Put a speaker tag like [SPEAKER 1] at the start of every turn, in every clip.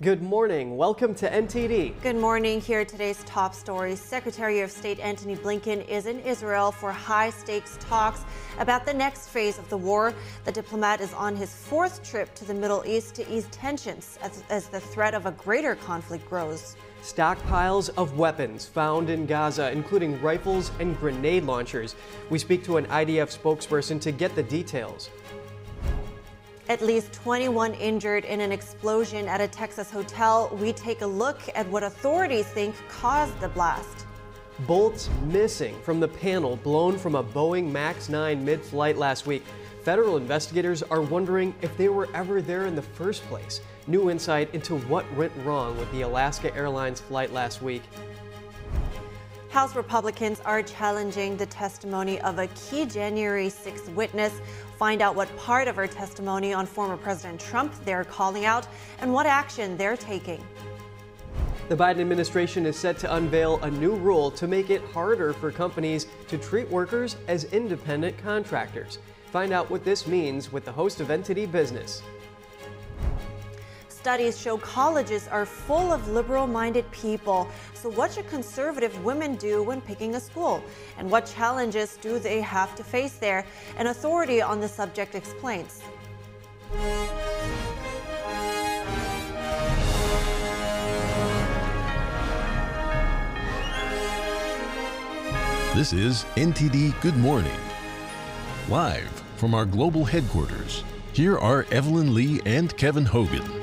[SPEAKER 1] Good morning. Welcome to NTD.
[SPEAKER 2] Good morning. Here are today's top stories. Secretary of State Antony Blinken is in Israel for high stakes talks about the next phase of the war. The diplomat is on his fourth trip to the Middle East to ease tensions as, as the threat of a greater conflict grows.
[SPEAKER 1] Stockpiles of weapons found in Gaza, including rifles and grenade launchers. We speak to an IDF spokesperson to get the details.
[SPEAKER 2] At least 21 injured in an explosion at a Texas hotel. We take a look at what authorities think caused the blast.
[SPEAKER 1] Bolts missing from the panel blown from a Boeing MAX 9 mid flight last week. Federal investigators are wondering if they were ever there in the first place. New insight into what went wrong with the Alaska Airlines flight last week.
[SPEAKER 2] House Republicans are challenging the testimony of a key January 6th witness. Find out what part of her testimony on former President Trump they're calling out and what action they're taking.
[SPEAKER 1] The Biden administration is set to unveil a new rule to make it harder for companies to treat workers as independent contractors. Find out what this means with the host of NTD Business.
[SPEAKER 2] Studies show colleges are full of liberal minded people. So, what should conservative women do when picking a school? And what challenges do they have to face there? An authority on the subject explains.
[SPEAKER 3] This is NTD Good Morning. Live from our global headquarters, here are Evelyn Lee and Kevin Hogan.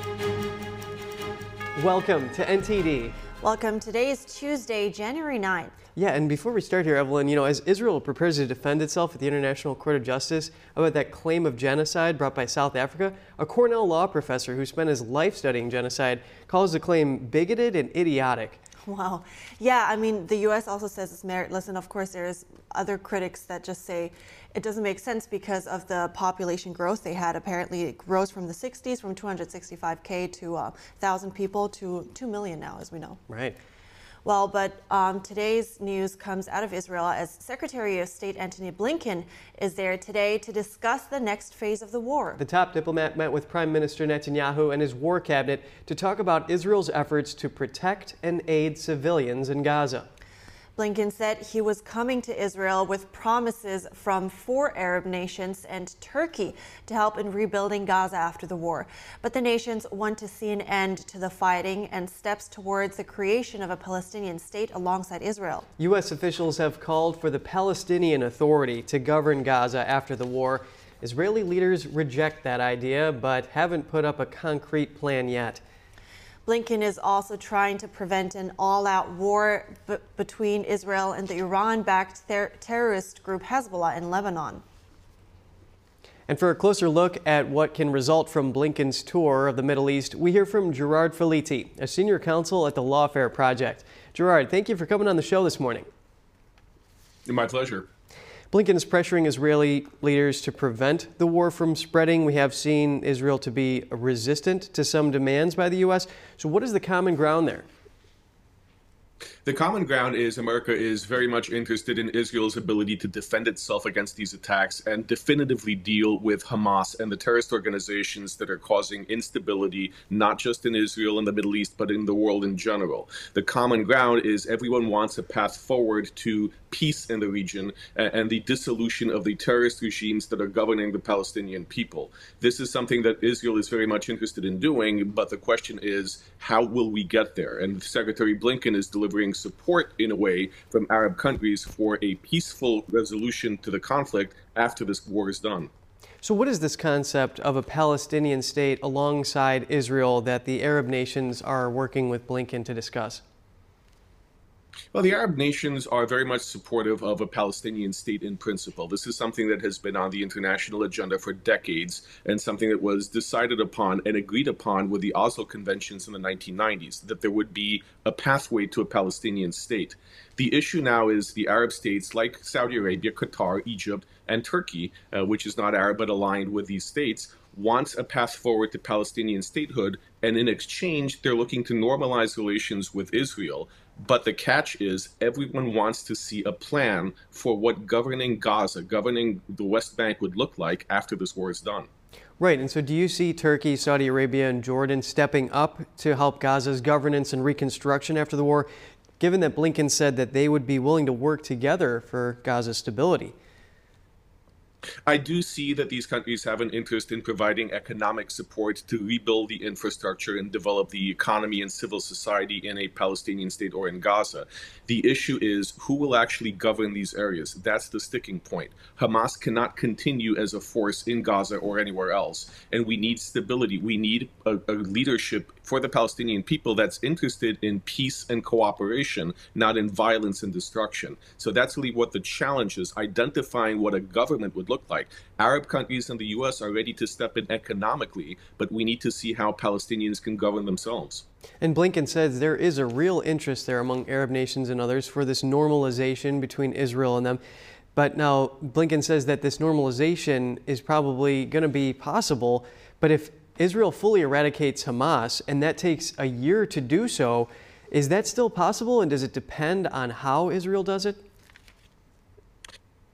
[SPEAKER 1] Welcome to NTD.
[SPEAKER 2] Welcome. Today is Tuesday, January 9th.
[SPEAKER 1] Yeah, and before we start here, Evelyn, you know, as Israel prepares to defend itself at the International Court of Justice about that claim of genocide brought by South Africa, a Cornell law professor who spent his life studying genocide calls the claim bigoted and idiotic.
[SPEAKER 2] Wow. Yeah, I mean, the U.S. also says it's meritless, and of course, there's other critics that just say it doesn't make sense because of the population growth they had. Apparently, it rose from the 60s, from 265K to uh, 1,000 people to 2 million now, as we know.
[SPEAKER 1] Right.
[SPEAKER 2] Well, but um, today's news comes out of Israel as Secretary of State Antony Blinken is there today to discuss the next phase of the war.
[SPEAKER 1] The top diplomat met with Prime Minister Netanyahu and his war cabinet to talk about Israel's efforts to protect and aid civilians in Gaza.
[SPEAKER 2] Blinken said he was coming to Israel with promises from four Arab nations and Turkey to help in rebuilding Gaza after the war. But the nations want to see an end to the fighting and steps towards the creation of a Palestinian state alongside Israel.
[SPEAKER 1] U.S. officials have called for the Palestinian Authority to govern Gaza after the war. Israeli leaders reject that idea, but haven't put up a concrete plan yet.
[SPEAKER 2] Blinken is also trying to prevent an all out war b- between Israel and the Iran backed ter- terrorist group Hezbollah in Lebanon.
[SPEAKER 1] And for a closer look at what can result from Blinken's tour of the Middle East, we hear from Gerard Filitti, a senior counsel at the Lawfare Project. Gerard, thank you for coming on the show this morning.
[SPEAKER 4] My pleasure.
[SPEAKER 1] Blinken is pressuring Israeli leaders to prevent the war from spreading. We have seen Israel to be resistant to some demands by the U.S. So, what is the common ground there?
[SPEAKER 4] The common ground is America is very much interested in Israel's ability to defend itself against these attacks and definitively deal with Hamas and the terrorist organizations that are causing instability, not just in Israel and the Middle East, but in the world in general. The common ground is everyone wants a path forward to peace in the region and the dissolution of the terrorist regimes that are governing the Palestinian people. This is something that Israel is very much interested in doing, but the question is, how will we get there? And Secretary Blinken is delivering support, in a way, from Arab countries for a peaceful resolution to the conflict after this war is done.
[SPEAKER 1] So, what is this concept of a Palestinian state alongside Israel that the Arab nations are working with Blinken to discuss?
[SPEAKER 4] Well, the Arab nations are very much supportive of a Palestinian state in principle. This is something that has been on the international agenda for decades and something that was decided upon and agreed upon with the Oslo Conventions in the 1990s that there would be a pathway to a Palestinian state. The issue now is the Arab states like Saudi Arabia, Qatar, Egypt, and Turkey, uh, which is not Arab but aligned with these states, wants a path forward to Palestinian statehood, and in exchange, they're looking to normalize relations with Israel. But the catch is everyone wants to see a plan for what governing Gaza, governing the West Bank would look like after this war is done.
[SPEAKER 1] Right, and so do you see Turkey, Saudi Arabia, and Jordan stepping up to help Gaza's governance and reconstruction after the war, given that Blinken said that they would be willing to work together for Gaza's stability?
[SPEAKER 4] I do see that these countries have an interest in providing economic support to rebuild the infrastructure and develop the economy and civil society in a Palestinian state or in Gaza. The issue is who will actually govern these areas. That's the sticking point. Hamas cannot continue as a force in Gaza or anywhere else. And we need stability. We need a, a leadership for the Palestinian people that's interested in peace and cooperation, not in violence and destruction. So that's really what the challenge is identifying what a government would look like. Arab countries and the US are ready to step in economically, but we need to see how Palestinians can govern themselves.
[SPEAKER 1] And Blinken says there is a real interest there among Arab nations and others for this normalization between Israel and them. But now Blinken says that this normalization is probably going to be possible. But if Israel fully eradicates Hamas and that takes a year to do so, is that still possible? And does it depend on how Israel does it?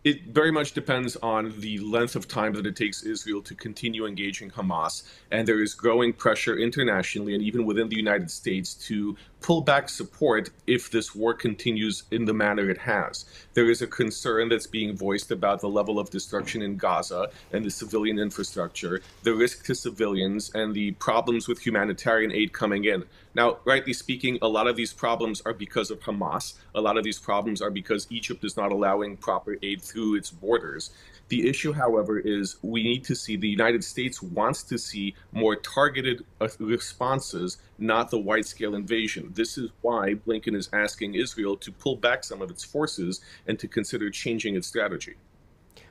[SPEAKER 4] It very much depends on the length of time that it takes Israel to continue engaging Hamas. And there is growing pressure internationally and even within the United States to pull back support if this war continues in the manner it has. There is a concern that's being voiced about the level of destruction in Gaza and the civilian infrastructure, the risk to civilians, and the problems with humanitarian aid coming in. Now, rightly speaking, a lot of these problems are because of Hamas. A lot of these problems are because Egypt is not allowing proper aid through its borders. The issue, however, is we need to see the United States wants to see more targeted uh, responses, not the wide scale invasion. This is why Blinken is asking Israel to pull back some of its forces and to consider changing its strategy.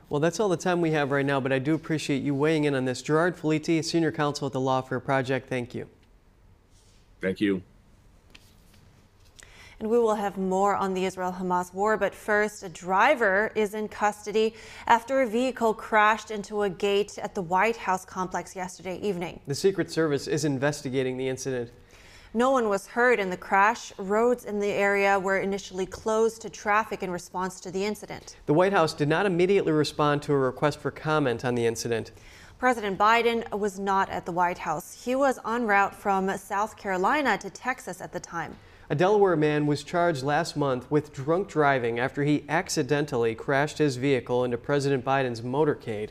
[SPEAKER 1] Well, that's all the time we have right now, but I do appreciate you weighing in on this. Gerard Filitti, Senior Counsel at the Lawfare Project, thank you.
[SPEAKER 4] Thank you.
[SPEAKER 2] And we will have more on the Israel Hamas war. But first, a driver is in custody after a vehicle crashed into a gate at the White House complex yesterday evening.
[SPEAKER 1] The Secret Service is investigating the incident.
[SPEAKER 2] No one was hurt in the crash. Roads in the area were initially closed to traffic in response to the incident.
[SPEAKER 1] The White House did not immediately respond to a request for comment on the incident.
[SPEAKER 2] President Biden was not at the White House. He was en route from South Carolina to Texas at the time.
[SPEAKER 1] A Delaware man was charged last month with drunk driving after he accidentally crashed his vehicle into President Biden's motorcade.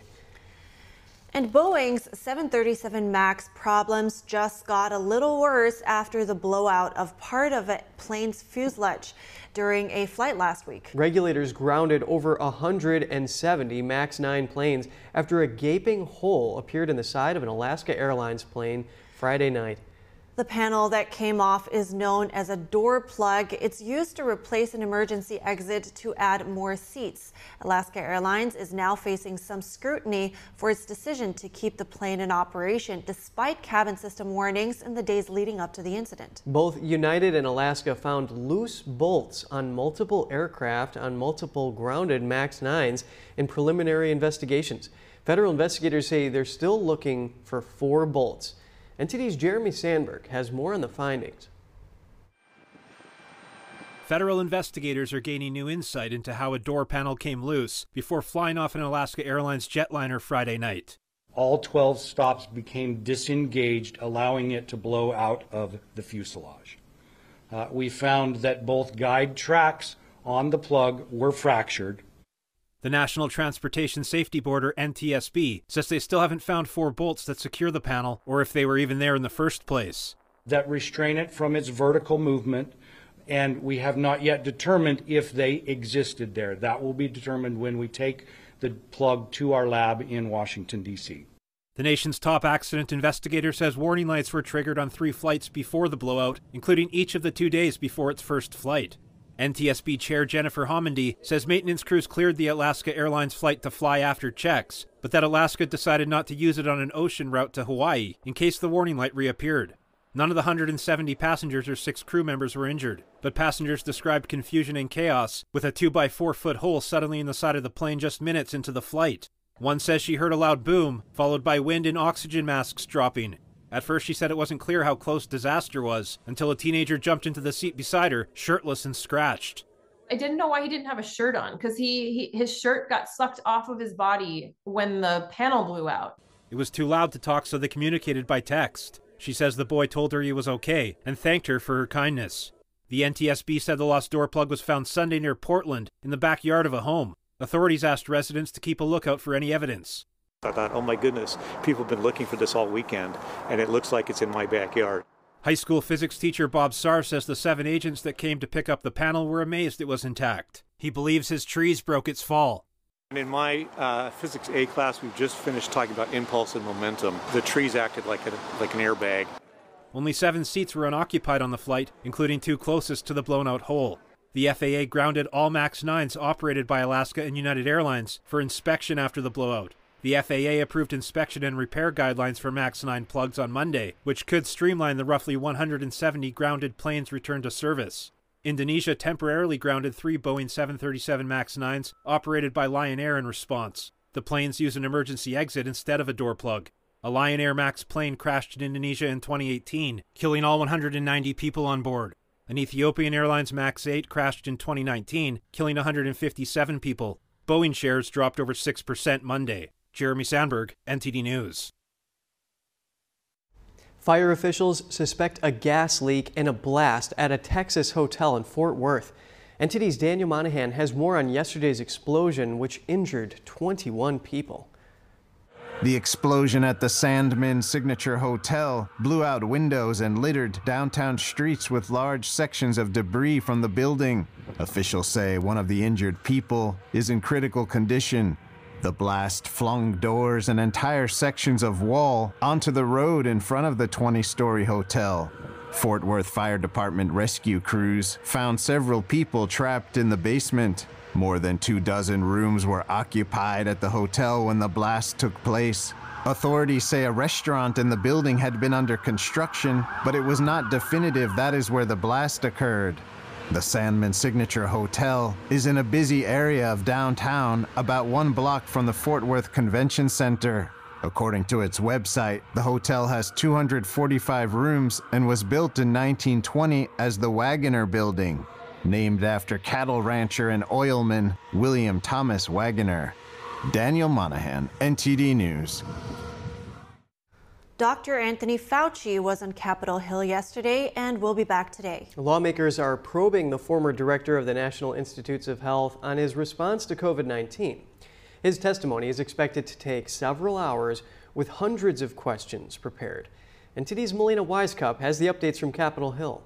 [SPEAKER 2] And Boeing's 737 MAX problems just got a little worse after the blowout of part of a plane's fuselage during a flight last week.
[SPEAKER 1] Regulators grounded over 170 MAX 9 planes after a gaping hole appeared in the side of an Alaska Airlines plane Friday night.
[SPEAKER 2] The panel that came off is known as a door plug. It's used to replace an emergency exit to add more seats. Alaska Airlines is now facing some scrutiny for its decision to keep the plane in operation despite cabin system warnings in the days leading up to the incident.
[SPEAKER 1] Both United and Alaska found loose bolts on multiple aircraft on multiple grounded MAX 9s in preliminary investigations. Federal investigators say they're still looking for four bolts. NTD's Jeremy Sandberg has more on the findings.
[SPEAKER 5] Federal investigators are gaining new insight into how a door panel came loose before flying off an Alaska Airlines jetliner Friday night.
[SPEAKER 6] All 12 stops became disengaged, allowing it to blow out of the fuselage. Uh, we found that both guide tracks on the plug were fractured,
[SPEAKER 5] the National Transportation Safety Board, or NTSB, says they still haven't found four bolts that secure the panel, or if they were even there in the first place.
[SPEAKER 6] That restrain it from its vertical movement, and we have not yet determined if they existed there. That will be determined when we take the plug to our lab in Washington, D.C.
[SPEAKER 5] The nation's top accident investigator says warning lights were triggered on three flights before the blowout, including each of the two days before its first flight. NTSB Chair Jennifer Homendy says maintenance crews cleared the Alaska Airlines flight to fly after checks, but that Alaska decided not to use it on an ocean route to Hawaii in case the warning light reappeared. None of the 170 passengers or six crew members were injured, but passengers described confusion and chaos with a 2 by 4 foot hole suddenly in the side of the plane just minutes into the flight. One says she heard a loud boom, followed by wind and oxygen masks dropping, at first, she said it wasn't clear how close disaster was until a teenager jumped into the seat beside her, shirtless and scratched.
[SPEAKER 7] I didn't know why he didn't have a shirt on because he, he his shirt got sucked off of his body when the panel blew out.
[SPEAKER 5] It was too loud to talk, so they communicated by text. She says the boy told her he was okay and thanked her for her kindness. The NTSB said the lost door plug was found Sunday near Portland in the backyard of a home. Authorities asked residents to keep a lookout for any evidence.
[SPEAKER 8] I thought, oh my goodness, people have been looking for this all weekend, and it looks like it's in my backyard.
[SPEAKER 5] High school physics teacher Bob Sauer says the seven agents that came to pick up the panel were amazed it was intact. He believes his trees broke its fall.
[SPEAKER 8] In my uh, physics A class, we've just finished talking about impulse and momentum. The trees acted like, a, like an airbag.
[SPEAKER 5] Only seven seats were unoccupied on the flight, including two closest to the blown out hole. The FAA grounded all MAX 9s operated by Alaska and United Airlines for inspection after the blowout. The FAA approved inspection and repair guidelines for MAX 9 plugs on Monday, which could streamline the roughly 170 grounded planes' return to service. Indonesia temporarily grounded three Boeing 737 MAX 9s operated by Lion Air in response. The planes use an emergency exit instead of a door plug. A Lion Air MAX plane crashed in Indonesia in 2018, killing all 190 people on board. An Ethiopian Airlines MAX 8 crashed in 2019, killing 157 people. Boeing shares dropped over 6% Monday. Jeremy Sandberg, NTD News.
[SPEAKER 1] Fire officials suspect a gas leak and a blast at a Texas hotel in Fort Worth. NTD's Daniel Monahan has more on yesterday's explosion, which injured 21 people.
[SPEAKER 9] The explosion at the Sandman Signature Hotel blew out windows and littered downtown streets with large sections of debris from the building. Officials say one of the injured people is in critical condition. The blast flung doors and entire sections of wall onto the road in front of the 20 story hotel. Fort Worth Fire Department rescue crews found several people trapped in the basement. More than two dozen rooms were occupied at the hotel when the blast took place. Authorities say a restaurant in the building had been under construction, but it was not definitive that is where the blast occurred. The Sandman Signature Hotel is in a busy area of downtown, about one block from the Fort Worth Convention Center. According to its website, the hotel has 245 rooms and was built in 1920 as the Waggoner Building, named after cattle rancher and oilman William Thomas Waggoner. Daniel Monahan, NTD News.
[SPEAKER 2] Dr. Anthony Fauci was on Capitol Hill yesterday and will be back today.
[SPEAKER 1] Lawmakers are probing the former director of the National Institutes of Health on his response to COVID 19. His testimony is expected to take several hours with hundreds of questions prepared. And NTD's Melina Wisecup has the updates from Capitol Hill.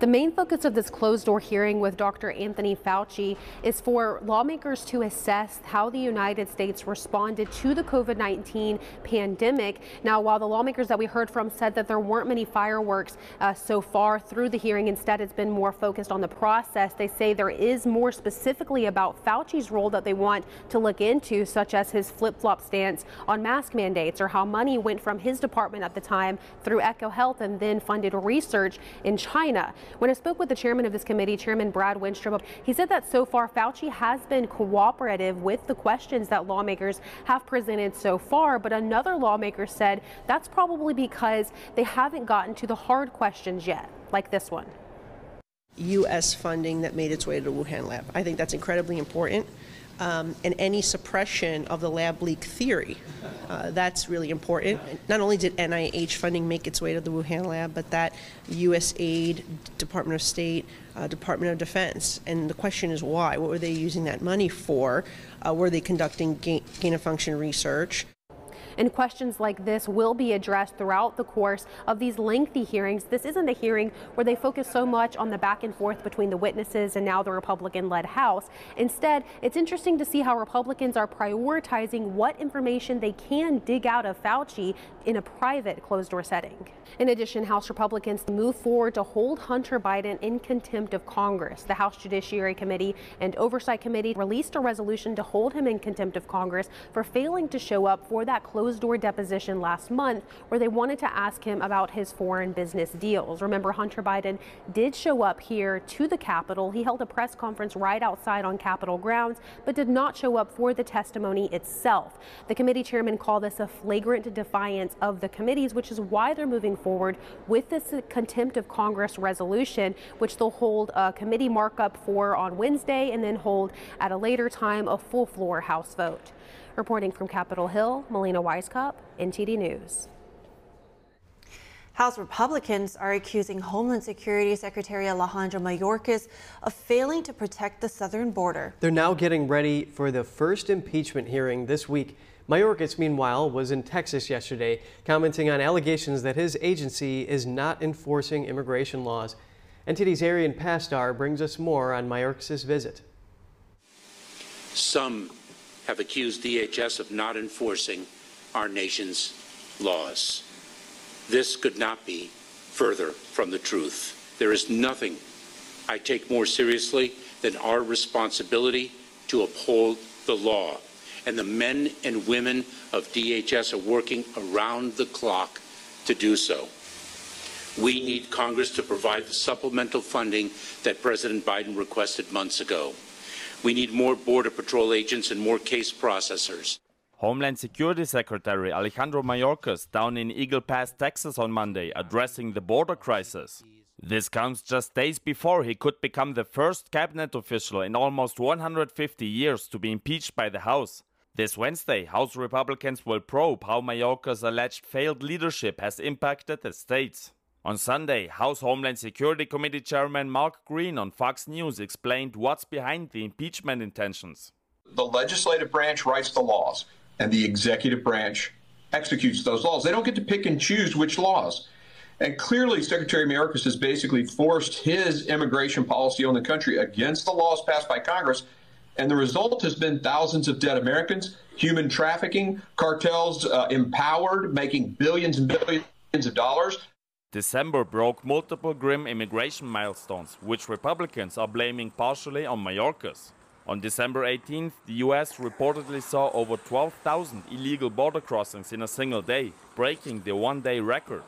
[SPEAKER 10] The main focus of this closed door hearing with Dr. Anthony Fauci is for lawmakers to assess how the United States responded to the COVID 19 pandemic. Now, while the lawmakers that we heard from said that there weren't many fireworks uh, so far through the hearing, instead, it's been more focused on the process. They say there is more specifically about Fauci's role that they want to look into, such as his flip flop stance on mask mandates or how money went from his department at the time through EcoHealth and then funded research in China. When I spoke with the chairman of this committee, Chairman Brad Wenstrup, he said that so far Fauci has been cooperative with the questions that lawmakers have presented so far. But another lawmaker said that's probably because they haven't gotten to the hard questions yet, like this one.
[SPEAKER 11] U.S. funding that made its way to the Wuhan lab. I think that's incredibly important um, and any suppression of the lab leak theory. Uh, that's really important. Not only did NIH funding make its way to the Wuhan lab, but that USAID, Department of State, uh, Department of Defense. And the question is why? What were they using that money for? Uh, were they conducting gain of function research?
[SPEAKER 10] And questions like this will be addressed throughout the course of these lengthy hearings. This isn't a hearing where they focus so much on the back and forth between the witnesses and now the Republican led House. Instead, it's interesting to see how Republicans are prioritizing what information they can dig out of Fauci in a private closed door setting. In addition, House Republicans move forward to hold Hunter Biden in contempt of Congress. The House Judiciary Committee and Oversight Committee released a resolution to hold him in contempt of Congress for failing to show up for that closed door deposition last month where they wanted to ask him about his foreign business deals. Remember, Hunter Biden did show up here to the Capitol. He held a press conference right outside on Capitol grounds, but did not show up for the testimony itself. The committee chairman called this a flagrant defiance of the committees, which is why they're moving forward with this contempt of Congress resolution, which they'll hold a committee markup for on Wednesday and then hold at a later time a full floor House vote. Reporting from Capitol Hill, Melina Wisecup, NTD News.
[SPEAKER 2] House Republicans are accusing Homeland Security Secretary Alejandro Mayorkas of failing to protect the southern border.
[SPEAKER 1] They're now getting ready for the first impeachment hearing this week. Mayorkas, meanwhile, was in Texas yesterday, commenting on allegations that his agency is not enforcing immigration laws. NTD's Arian Pastar brings us more on Mayorkas' visit.
[SPEAKER 12] Some have accused DHS of not enforcing our nation's laws. This could not be further from the truth. There is nothing I take more seriously than our responsibility to uphold the law. And the men and women of DHS are working around the clock to do so. We need Congress to provide the supplemental funding that President Biden requested months ago. We need more Border Patrol agents and more case processors.
[SPEAKER 13] Homeland Security Secretary Alejandro Mayorkas down in Eagle Pass, Texas on Monday, addressing the border crisis. This comes just days before he could become the first cabinet official in almost 150 years to be impeached by the House. This Wednesday, House Republicans will probe how Mayorkas' alleged failed leadership has impacted the states. On Sunday, House Homeland Security Committee Chairman Mark Green on Fox News explained what's behind the impeachment intentions.
[SPEAKER 14] The legislative branch writes the laws and the executive branch executes those laws. They don't get to pick and choose which laws. And clearly, Secretary Mayorkas has basically forced his immigration policy on the country against the laws passed by Congress. And the result has been thousands of dead Americans, human trafficking, cartels uh, empowered, making billions and billions of dollars.
[SPEAKER 13] December broke multiple grim immigration milestones, which Republicans are blaming partially on Mayorkas. On December 18th, the US reportedly saw over 12,000 illegal border crossings in a single day, breaking the one day record.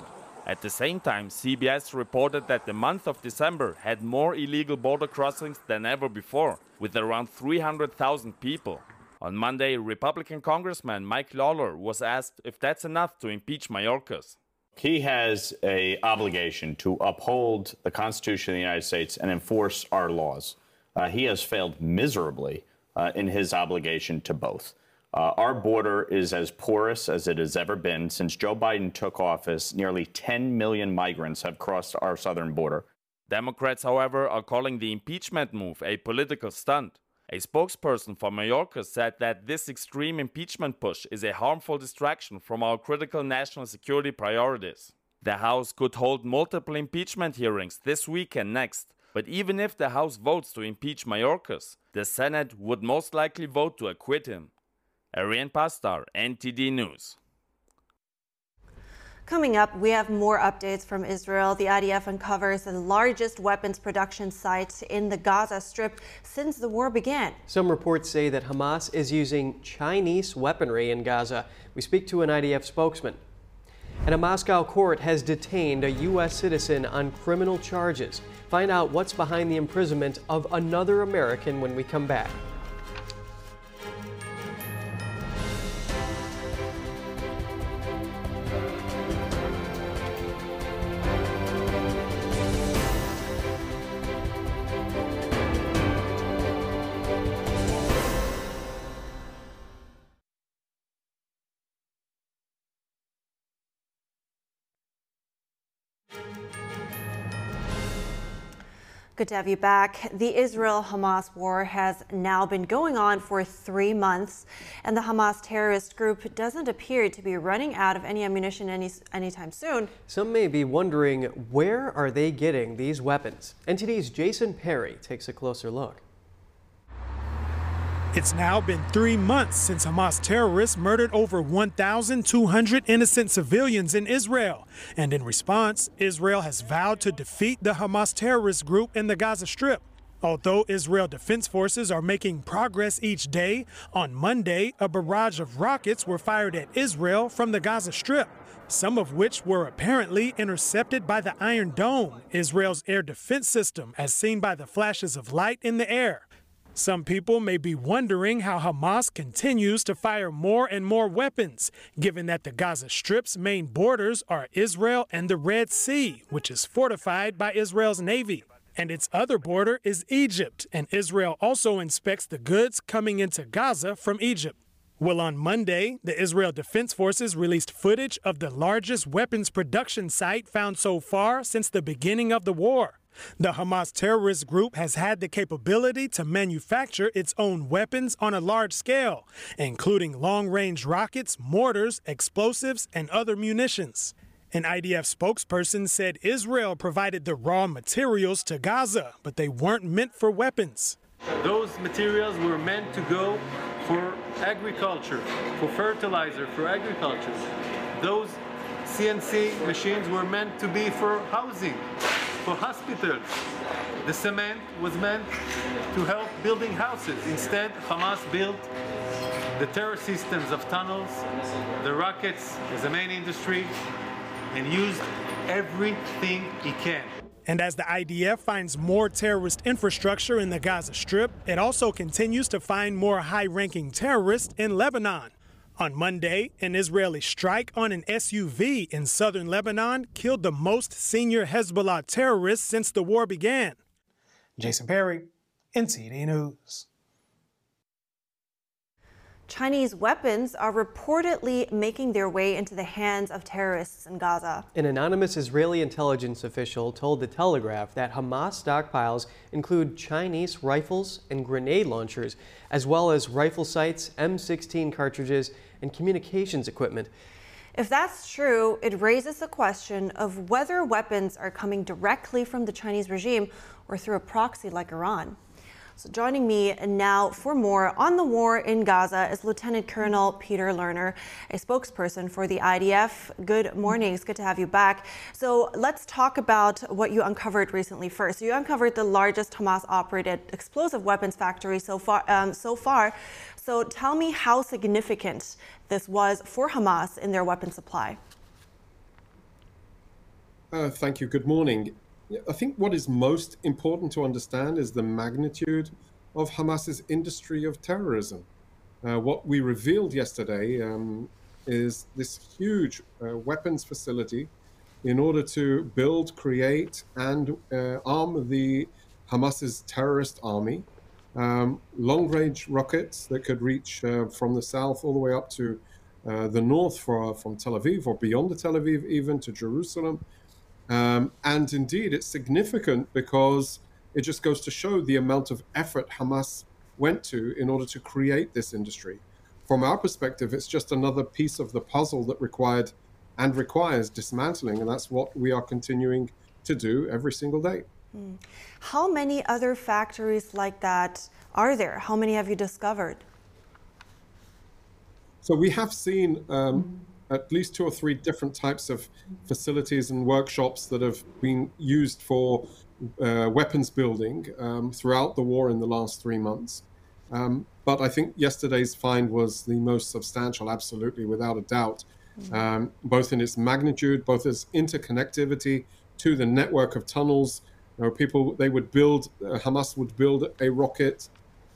[SPEAKER 13] At the same time, CBS reported that the month of December had more illegal border crossings than ever before, with around 300,000 people. On Monday, Republican Congressman Mike Lawler was asked if that's enough to impeach Mayorkas.
[SPEAKER 15] He has a obligation to uphold the Constitution of the United States and enforce our laws. Uh, he has failed miserably uh, in his obligation to both. Uh, our border is as porous as it has ever been. Since Joe Biden took office, nearly 10 million migrants have crossed our southern border.
[SPEAKER 13] Democrats, however, are calling the impeachment move a political stunt. A spokesperson for Mayorkas said that this extreme impeachment push is a harmful distraction from our critical national security priorities. The House could hold multiple impeachment hearings this week and next, but even if the House votes to impeach Mayorkas, the Senate would most likely vote to acquit him. Arian Pastar, NTD News.
[SPEAKER 2] Coming up, we have more updates from Israel. The IDF uncovers the largest weapons production site in the Gaza Strip since the war began.
[SPEAKER 1] Some reports say that Hamas is using Chinese weaponry in Gaza. We speak to an IDF spokesman. And a Moscow court has detained a U.S. citizen on criminal charges. Find out what's behind the imprisonment of another American when we come back.
[SPEAKER 2] Good to have you back. The Israel Hamas war has now been going on for three months, and the Hamas terrorist group doesn't appear to be running out of any ammunition any, anytime soon.
[SPEAKER 1] Some may be wondering where are they getting these weapons? NTD's Jason Perry takes a closer look.
[SPEAKER 16] It's now been three months since Hamas terrorists murdered over 1,200 innocent civilians in Israel. And in response, Israel has vowed to defeat the Hamas terrorist group in the Gaza Strip. Although Israel Defense Forces are making progress each day, on Monday, a barrage of rockets were fired at Israel from the Gaza Strip, some of which were apparently intercepted by the Iron Dome, Israel's air defense system, as seen by the flashes of light in the air. Some people may be wondering how Hamas continues to fire more and more weapons, given that the Gaza Strip's main borders are Israel and the Red Sea, which is fortified by Israel's navy. And its other border is Egypt, and Israel also inspects the goods coming into Gaza from Egypt. Well, on Monday, the Israel Defense Forces released footage of the largest weapons production site found so far since the beginning of the war. The Hamas terrorist group has had the capability to manufacture its own weapons on a large scale, including long range rockets, mortars, explosives, and other munitions. An IDF spokesperson said Israel provided the raw materials to Gaza, but they weren't meant for weapons.
[SPEAKER 17] Those materials were meant to go for agriculture, for fertilizer, for agriculture. Those CNC machines were meant to be for housing, for hospitals. The cement was meant to help building houses. Instead, Hamas built the terror systems of tunnels, the rockets as a main industry, and used everything he can.
[SPEAKER 16] And as the IDF finds more terrorist infrastructure in the Gaza Strip, it also continues to find more high ranking terrorists in Lebanon. On Monday, an Israeli strike on an SUV in southern Lebanon killed the most senior Hezbollah terrorists since the war began.
[SPEAKER 18] Jason Perry, NTD News.
[SPEAKER 2] Chinese weapons are reportedly making their way into the hands of terrorists in Gaza.
[SPEAKER 1] An anonymous Israeli intelligence official told The Telegraph that Hamas stockpiles include Chinese rifles and grenade launchers, as well as rifle sights, M16 cartridges, and communications equipment.
[SPEAKER 2] If that's true, it raises the question of whether weapons are coming directly from the Chinese regime or through a proxy like Iran. So joining me now for more on the war in Gaza is Lieutenant Colonel Peter Lerner, a spokesperson for the IDF. Good morning. It's good to have you back. So let's talk about what you uncovered recently first. You uncovered the largest Hamas-operated explosive weapons factory so far. Um, so far. So tell me how significant this was for Hamas in their weapon supply.
[SPEAKER 19] Uh, thank you. Good morning. I think what is most important to understand is the magnitude of Hamas's industry of terrorism. Uh, what we revealed yesterday um, is this huge uh, weapons facility in order to build, create, and uh, arm the Hamas's terrorist army. Um, long range rockets that could reach uh, from the south all the way up to uh, the north for, from Tel Aviv or beyond the Tel Aviv, even to Jerusalem. Um, and indeed, it's significant because it just goes to show the amount of effort Hamas went to in order to create this industry. From our perspective, it's just another piece of the puzzle that required and requires dismantling, and that's what we are continuing to do every single day.
[SPEAKER 2] Hmm. How many other factories like that are there? How many have you discovered?
[SPEAKER 19] So we have seen um, at least two or three different types of facilities and workshops that have been used for uh, weapons building um, throughout the war in the last three months. Um, but I think yesterday's find was the most substantial, absolutely, without a doubt, mm. um, both in its magnitude, both as interconnectivity to the network of tunnels. You know, people they would build, uh, Hamas would build a rocket,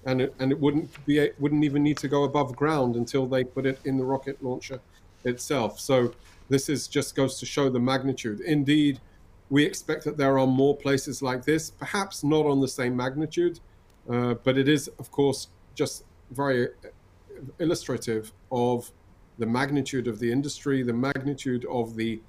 [SPEAKER 19] and it, and it wouldn't be it wouldn't even need to go above ground until they put it in the rocket launcher itself. So this is just goes to show the magnitude. Indeed, we expect that there are more places like this, perhaps not on the same magnitude, uh, but it is, of course, just very illustrative of the magnitude of the industry, the magnitude of the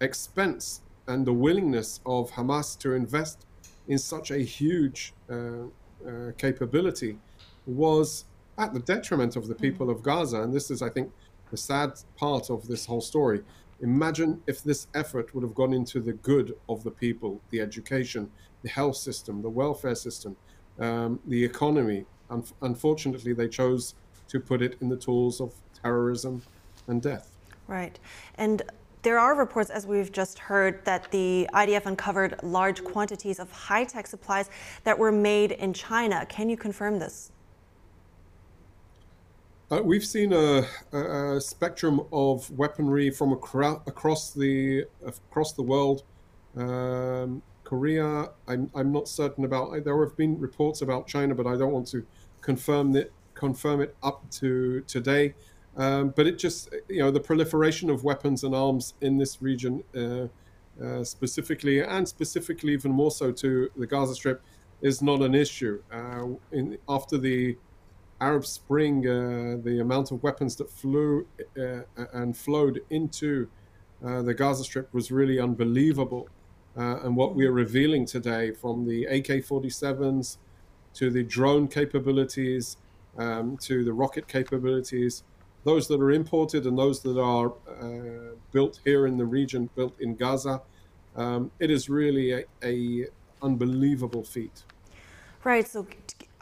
[SPEAKER 19] expense and the willingness of Hamas to invest in such a huge uh, uh, capability was at the detriment of the people of Gaza. And this is, I think, the sad part of this whole story. Imagine if this effort would have gone into the good of the people, the education, the health system, the welfare system, um, the economy. Un- unfortunately, they chose to put it in the tools of terrorism and death.
[SPEAKER 2] Right. And there are reports, as we've just heard, that the IDF uncovered large quantities of high tech supplies that were made in China. Can you confirm this?
[SPEAKER 19] Uh, we've seen a, a, spectrum of weaponry from acro- across the across the world. Um, Korea, I'm, I'm not certain about. There have been reports about China, but I don't want to confirm it confirm it up to today. Um, but it just you know the proliferation of weapons and arms in this region, uh, uh, specifically and specifically even more so to the Gaza Strip, is not an issue. Uh, in, after the Arab Spring, uh, the amount of weapons that flew uh, and flowed into uh, the Gaza Strip was really unbelievable. And what we are revealing today, from the AK 47s to the drone capabilities um, to the rocket capabilities, those that are imported and those that are uh, built here in the region, built in Gaza, um, it is really a, a unbelievable feat.
[SPEAKER 2] Right. So,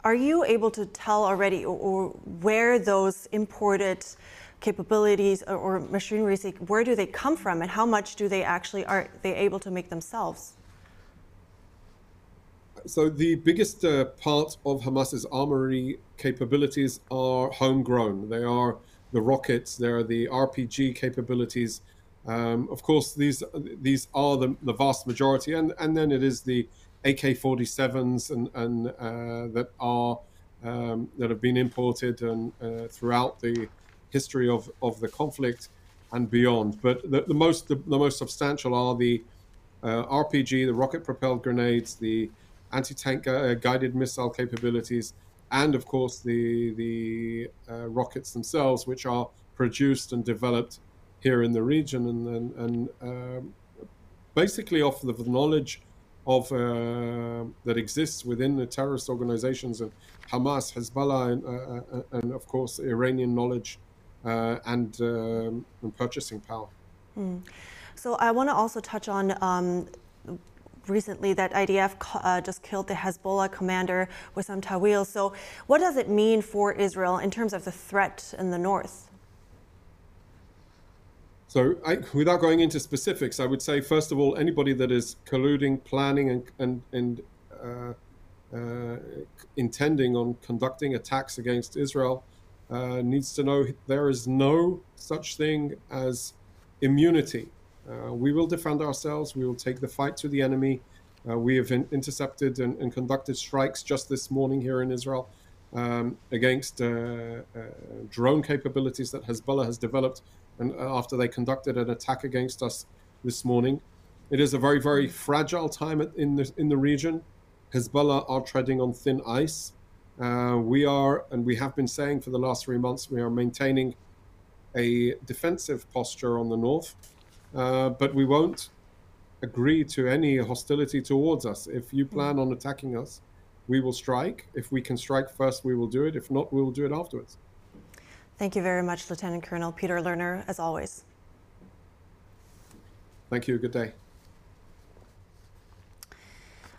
[SPEAKER 2] are you able to tell already, or, or where those imported capabilities or, or machinery, where do they come from, and how much do they actually are they able to make themselves?
[SPEAKER 19] So the biggest uh, part of Hamas's armory capabilities are homegrown. They are the rockets, they are the RPG capabilities. Um, of course, these these are the, the vast majority, and, and then it is the AK-47s and, and uh, that are um, that have been imported and uh, throughout the history of, of the conflict and beyond. But the, the most the, the, most substantial are the uh, RPG, the rocket-propelled grenades, the anti-tank uh, guided missile capabilities, and of course the the uh, rockets themselves, which are produced and developed here in the region, and and, and um, basically off of the knowledge of uh, that exists within the terrorist organizations and Hamas, Hezbollah, and, uh, uh, and of course Iranian knowledge uh, and, um, and, purchasing power.
[SPEAKER 2] Mm. So I want to also touch on um, recently that IDF uh, just killed the Hezbollah commander Wissam Tawil. So what does it mean for Israel in terms of the threat in the north?
[SPEAKER 19] So, I, without going into specifics, I would say first of all, anybody that is colluding, planning, and and, and uh, uh, intending on conducting attacks against Israel uh, needs to know there is no such thing as immunity. Uh, we will defend ourselves. We will take the fight to the enemy. Uh, we have in- intercepted and, and, conducted strikes just this morning here in Israel um, against uh, drone capabilities that Hezbollah has developed and uh, after they conducted an attack against us this morning. It is a very, very fragile time in the, in the region. Hezbollah are treading on thin ice. Uh, we are, and we have been saying for the last three months, we are maintaining a defensive posture on the north, uh, but we won't agree to any hostility towards us. If you plan on attacking us, we will strike. If we can strike first, we will do it. If not, we will do it afterwards.
[SPEAKER 2] Thank you very much, Lieutenant Colonel Peter Lerner, as always.
[SPEAKER 19] Thank you. Good day.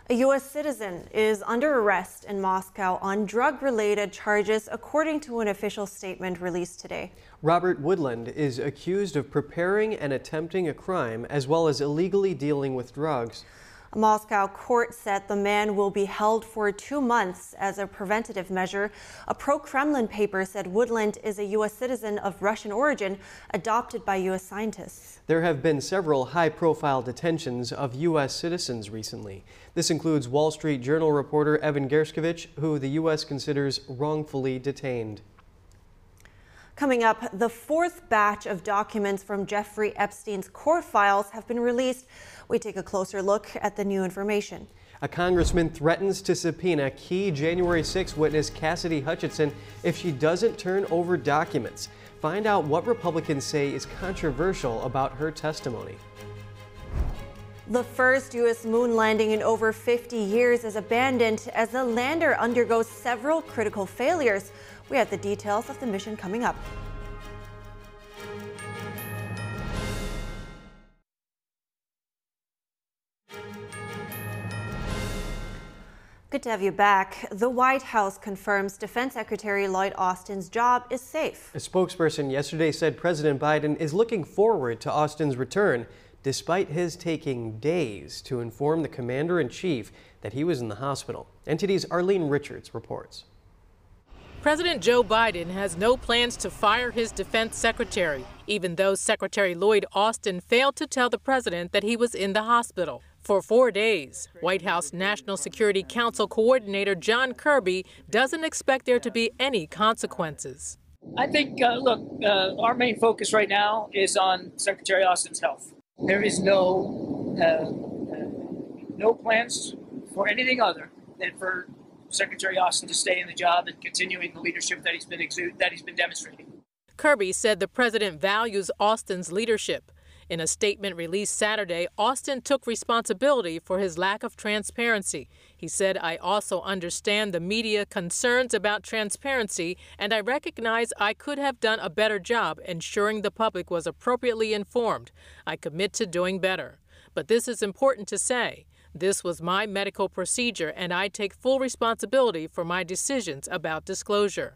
[SPEAKER 2] A U.S. citizen is under arrest in Moscow on drug related charges, according to an official statement released today.
[SPEAKER 1] Robert Woodland is accused of preparing and attempting a crime, as well as illegally dealing with drugs.
[SPEAKER 2] A Moscow court said the man will be held for two months as a preventative measure. A pro Kremlin paper said Woodland is a U.S. citizen of Russian origin adopted by U.S. scientists.
[SPEAKER 1] There have been several high profile detentions of U.S. citizens recently. This includes Wall Street Journal reporter Evan Gershkovich, who the U.S. considers wrongfully detained.
[SPEAKER 2] Coming up, the fourth batch of documents from Jeffrey Epstein's court files have been released. We take a closer look at the new information.
[SPEAKER 1] A congressman threatens to subpoena key January 6 witness Cassidy Hutchinson if she doesn't turn over documents. Find out what Republicans say is controversial about her testimony.
[SPEAKER 2] The first U.S. moon landing in over 50 years is abandoned as the lander undergoes several critical failures. We have the details of the mission coming up. Good to have you back. The White House confirms Defense Secretary Lloyd Austin's job is safe.
[SPEAKER 1] A spokesperson yesterday said President Biden is looking forward to Austin's return, despite his taking days to inform the commander in chief that he was in the hospital. NTD's Arlene Richards reports.
[SPEAKER 20] President Joe Biden has no plans to fire his defense secretary, even though Secretary Lloyd Austin failed to tell the president that he was in the hospital. For four days, White House National Security Council Coordinator John Kirby doesn't expect there to be any consequences.
[SPEAKER 21] I think, uh, look, uh, our main focus right now is on Secretary Austin's health. There is no uh, uh no plans for anything other than for Secretary Austin to stay in the job and continuing the leadership that he's been that he's been demonstrating.
[SPEAKER 20] Kirby said the president values Austin's leadership. In a statement released Saturday, Austin took responsibility for his lack of transparency. He said, I also understand the media concerns about transparency, and I recognize I could have done a better job ensuring the public was appropriately informed. I commit to doing better. But this is important to say. This was my medical procedure, and I take full responsibility for my decisions about disclosure.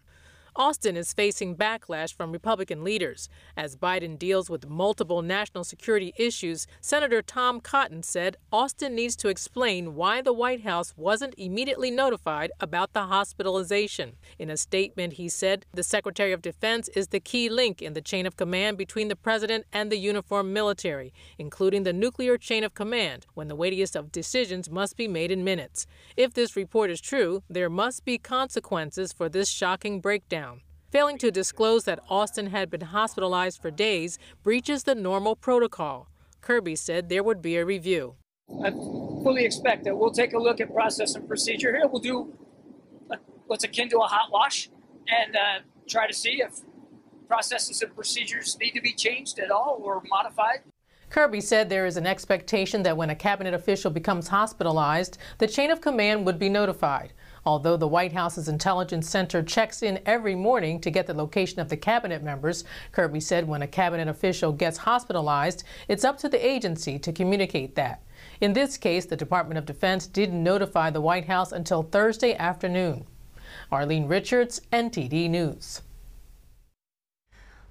[SPEAKER 20] Austin is facing backlash from Republican leaders. As Biden deals with multiple national security issues, Senator Tom Cotton said Austin needs to explain why the White House wasn't immediately notified about the hospitalization. In a statement, he said the Secretary of Defense is the key link in the chain of command between the president and the uniformed military, including the nuclear chain of command, when the weightiest of decisions must be made in minutes. If this report is true, there must be consequences for this shocking breakdown. Failing to disclose that Austin had been hospitalized for days breaches the normal protocol. Kirby said there would be a review.
[SPEAKER 21] I fully expect that we'll take a look at process and procedure here. We'll do what's akin to a hot wash and uh, try to see if processes and procedures need to be changed at all or modified.
[SPEAKER 20] Kirby said there is an expectation that when a cabinet official becomes hospitalized, the chain of command would be notified. Although the White House's Intelligence Center checks in every morning to get the location of the cabinet members, Kirby said when a cabinet official gets hospitalized, it's up to the agency to communicate that. In this case, the Department of Defense didn't notify the White House until Thursday afternoon. Arlene Richards, NTD News.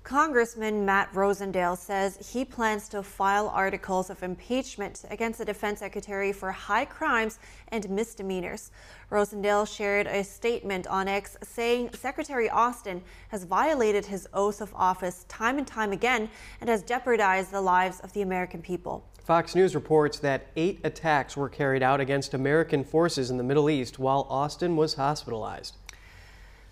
[SPEAKER 2] Congressman Matt Rosendale says he plans to file articles of impeachment against the defense secretary for high crimes and misdemeanors. Rosendale shared a statement on X saying Secretary Austin has violated his oath of office time and time again and has jeopardized the lives of the American people.
[SPEAKER 1] Fox News reports that eight attacks were carried out against American forces in the Middle East while Austin was hospitalized.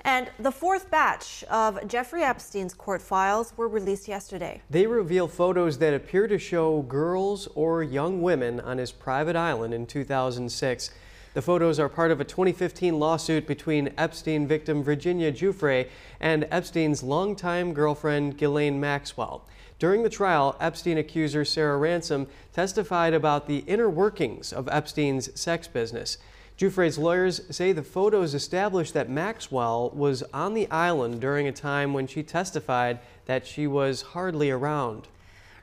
[SPEAKER 2] And the fourth batch of Jeffrey Epstein's court files were released yesterday.
[SPEAKER 1] They reveal photos that appear to show girls or young women on his private island in 2006. The photos are part of a 2015 lawsuit between Epstein victim Virginia Giuffre and Epstein's longtime girlfriend Ghislaine Maxwell. During the trial, Epstein accuser Sarah Ransom testified about the inner workings of Epstein's sex business. Giuffre's lawyers say the photos establish that Maxwell was on the island during a time when she testified that she was hardly around.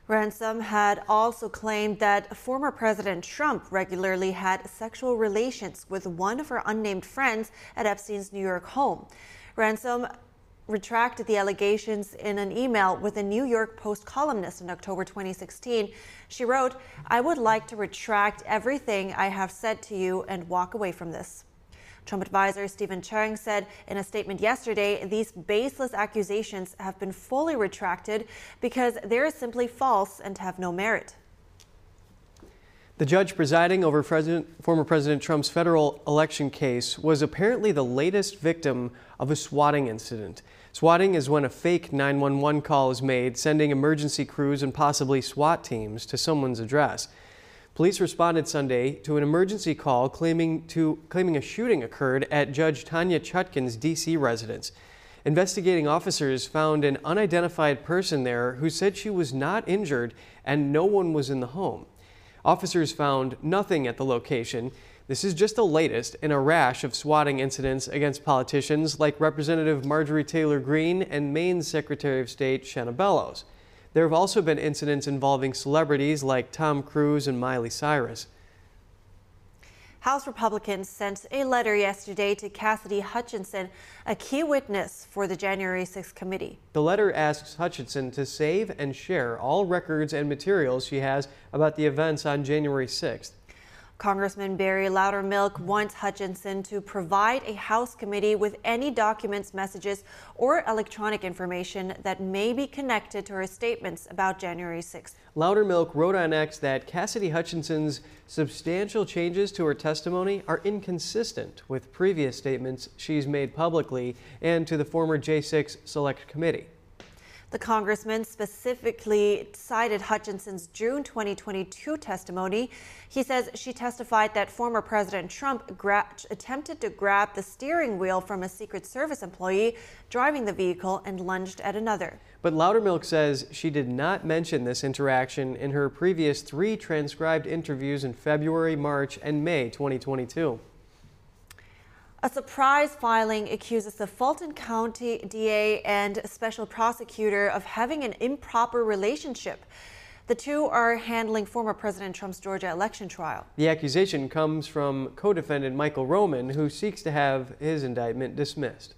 [SPEAKER 2] Ransom had also claimed that former President Trump regularly had sexual relations with one of her unnamed friends at Epstein's New York home. Ransom retracted the allegations in an email with a New York Post columnist in October 2016. She wrote, I would like to retract everything I have said to you and walk away from this. Trump advisor Stephen Cheung said in a statement yesterday these baseless accusations have been fully retracted because they're simply false and have no merit.
[SPEAKER 1] The judge presiding over President, former President Trump's federal election case was apparently the latest victim of a swatting incident. Swatting is when a fake 911 call is made, sending emergency crews and possibly SWAT teams to someone's address. Police responded Sunday to an emergency call claiming, to, claiming a shooting occurred at Judge Tanya Chutkan's D.C. residence. Investigating officers found an unidentified person there who said she was not injured and no one was in the home. Officers found nothing at the location. This is just the latest in a rash of swatting incidents against politicians like Representative Marjorie Taylor Greene and Maine's Secretary of State Shenna Bellows. There have also been incidents involving celebrities like Tom Cruise and Miley Cyrus.
[SPEAKER 2] House Republicans sent a letter yesterday to Cassidy Hutchinson, a key witness for the January 6th committee.
[SPEAKER 1] The letter asks Hutchinson to save and share all records and materials she has about the events on January 6th.
[SPEAKER 2] Congressman Barry Loudermilk wants Hutchinson to provide a House committee with any documents, messages, or electronic information that may be connected to her statements about January 6th.
[SPEAKER 1] Loudermilk wrote on X that Cassidy Hutchinson's substantial changes to her testimony are inconsistent with previous statements she's made publicly and to the former J6 Select Committee.
[SPEAKER 2] The congressman specifically cited Hutchinson's June 2022 testimony. He says she testified that former President Trump attempted to grab the steering wheel from a Secret Service employee driving the vehicle and lunged at another.
[SPEAKER 1] But Loudermilk says she did not mention this interaction in her previous three transcribed interviews in February, March, and May 2022.
[SPEAKER 2] A surprise filing accuses the Fulton County DA and special prosecutor of having an improper relationship. The two are handling former President Trump's Georgia election trial.
[SPEAKER 1] The accusation comes from co defendant Michael Roman, who seeks to have his indictment dismissed.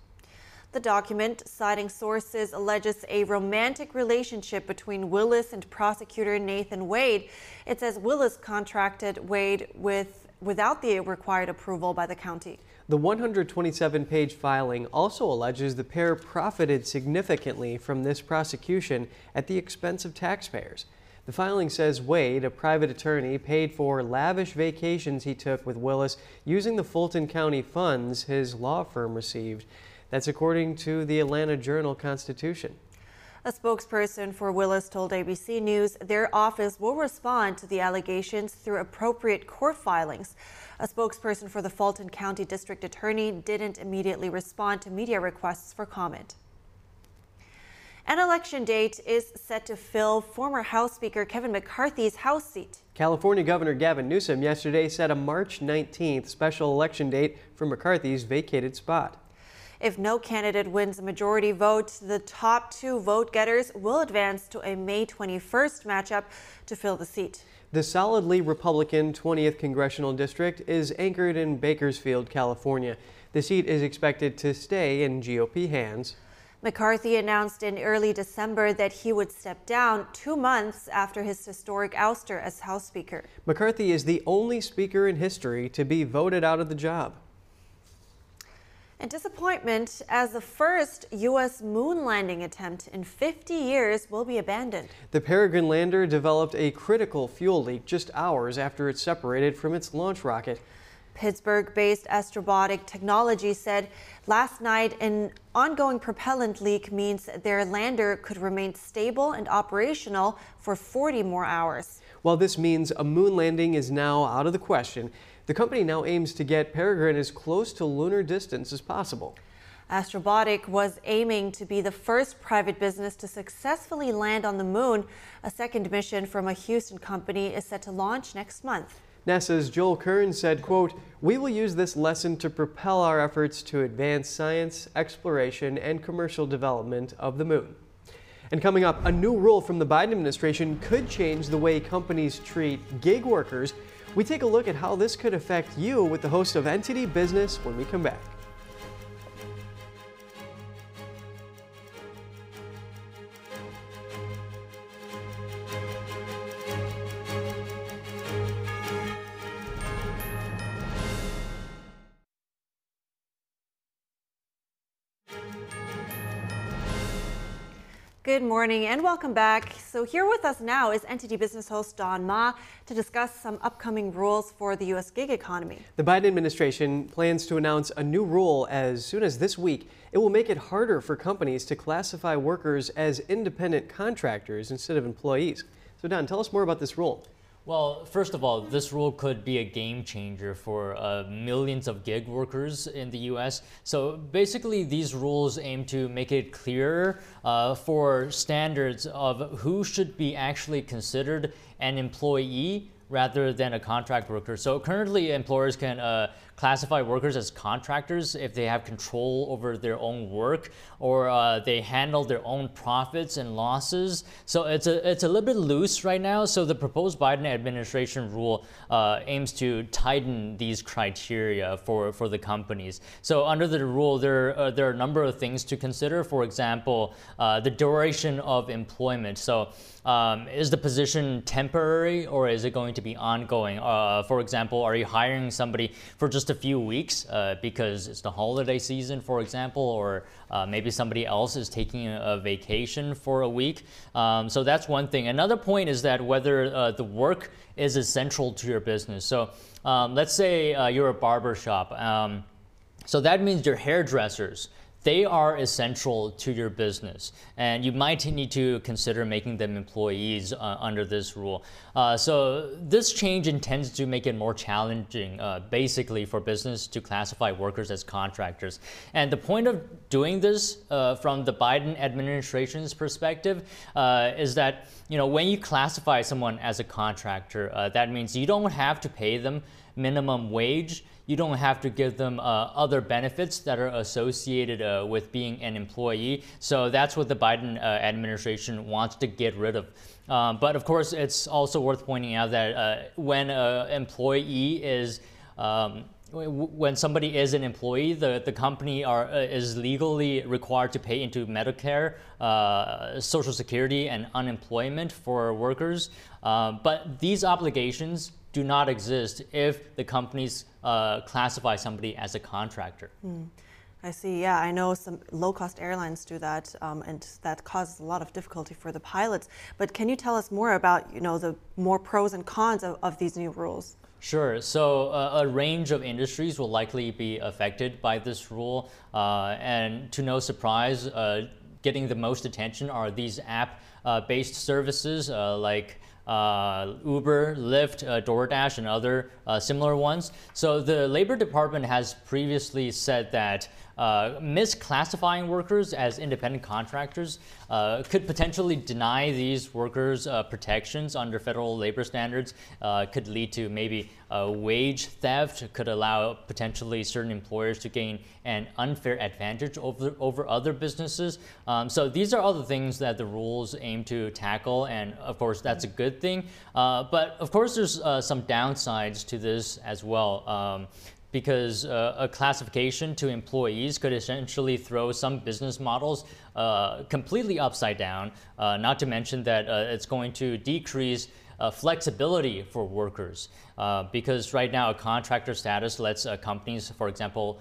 [SPEAKER 2] The document, citing sources, alleges a romantic relationship between Willis and prosecutor Nathan Wade. It says Willis contracted Wade with without the required approval by the county.
[SPEAKER 1] The 127 page filing also alleges the pair profited significantly from this prosecution at the expense of taxpayers. The filing says Wade, a private attorney, paid for lavish vacations he took with Willis using the Fulton County funds his law firm received. That's according to the Atlanta Journal Constitution.
[SPEAKER 2] A spokesperson for Willis told ABC News their office will respond to the allegations through appropriate court filings. A spokesperson for the Fulton County District Attorney didn't immediately respond to media requests for comment. An election date is set to fill former House Speaker Kevin McCarthy's House seat.
[SPEAKER 1] California Governor Gavin Newsom yesterday set a March 19th special election date for McCarthy's vacated spot.
[SPEAKER 2] If no candidate wins a majority vote, the top two vote getters will advance to a May 21st matchup to fill the seat.
[SPEAKER 1] The solidly Republican 20th Congressional District is anchored in Bakersfield, California. The seat is expected to stay in GOP hands.
[SPEAKER 2] McCarthy announced in early December that he would step down two months after his historic ouster as House Speaker.
[SPEAKER 1] McCarthy is the only speaker in history to be voted out of the job.
[SPEAKER 2] And disappointment as the first U.S. moon landing attempt in 50 years will be abandoned.
[SPEAKER 1] The Peregrine lander developed a critical fuel leak just hours after it separated from its launch rocket.
[SPEAKER 2] Pittsburgh based Astrobotic Technology said last night an ongoing propellant leak means their lander could remain stable and operational for 40 more hours.
[SPEAKER 1] While this means a moon landing is now out of the question, the company now aims to get Peregrine as close to lunar distance as possible.
[SPEAKER 2] Astrobotic was aiming to be the first private business to successfully land on the moon. A second mission from a Houston company is set to launch next month.
[SPEAKER 1] NASA's Joel Kearns said, quote, We will use this lesson to propel our efforts to advance science, exploration, and commercial development of the moon. And coming up, a new rule from the Biden administration could change the way companies treat gig workers we take a look at how this could affect you with the host of NTD Business when we come back.
[SPEAKER 2] Good morning and welcome back. So here with us now is NTD Business host Don Ma to discuss some upcoming rules for the U.S. gig economy.
[SPEAKER 1] The Biden administration plans to announce a new rule as soon as this week. It will make it harder for companies to classify workers as independent contractors instead of employees. So Don, tell us more about this rule.
[SPEAKER 22] Well, first of all, this rule could be a game changer for uh, millions of gig workers in the US. So basically, these rules aim to make it clearer uh, for standards of who should be actually considered an employee rather than a contract worker. So currently, employers can uh, classify workers as contractors if they have control over their own work or uh, they handle their own profits and losses. So it's a it's a little bit loose right now. So the proposed Biden administration rule uh, aims to tighten these criteria for for the companies. So under the rule, there uh, there are a number of things to consider. For example, uh, the duration of employment. So um, is the position temporary or is it going to be ongoing? Uh, for example, are you hiring somebody for just a few weeks uh, because it's the holiday season, for example, or uh, maybe somebody else is taking a, a vacation for a week? Um, so that's one thing. Another point is that whether uh, the work is essential to your business. So um, let's say uh, you're a barber shop. Um, so that means your hairdressers they are essential to your business, and you might need to consider making them employees uh, under this rule. Uh, so this change intends to make it more challenging, uh, basically, for business to classify workers as contractors. And the point of doing this, uh, from the Biden administration's perspective, uh, is that you know when you classify someone as a contractor, uh, that means you don't have to pay them minimum wage you don't have to give them uh, other benefits that are associated uh, with being an employee. So that's what the Biden uh, administration wants to get rid of. Um, but of course, it's also worth pointing out that uh, when an employee is um, when somebody is an employee, the, the company are, uh, is legally required to pay into Medicare, uh, Social Security, and unemployment for workers. Uh, but these obligations do not exist if the companies uh, classify somebody as a contractor.
[SPEAKER 2] Mm. I see. Yeah, I know some low-cost airlines do that, um, and that causes a lot of difficulty for the pilots. But can you tell us more about, you know, the more pros and cons of, of these new rules?
[SPEAKER 22] Sure. So uh, a range of industries will likely be affected by this rule, uh, and to no surprise, uh, getting the most attention are these app-based services uh, like uh, Uber, Lyft, uh, DoorDash, and other uh, similar ones. So the Labor Department has previously said that misclassifying workers as independent contractors uh, could potentially deny these workers uh, protections under federal labor standards, uh, could lead to maybe wage theft, could allow potentially certain employers to gain an unfair advantage over, over other businesses. Um, so these are all the things that the rules aim to tackle, and of course, that's a good thing. Uh, but of course, there's uh, some downsides to this as well. Um, because uh, a classification to employees could essentially throw some business models uh, completely upside down, uh, not to mention that uh, it's going to decrease uh, flexibility for workers. Uh, because right now, a contractor status lets companies, for example,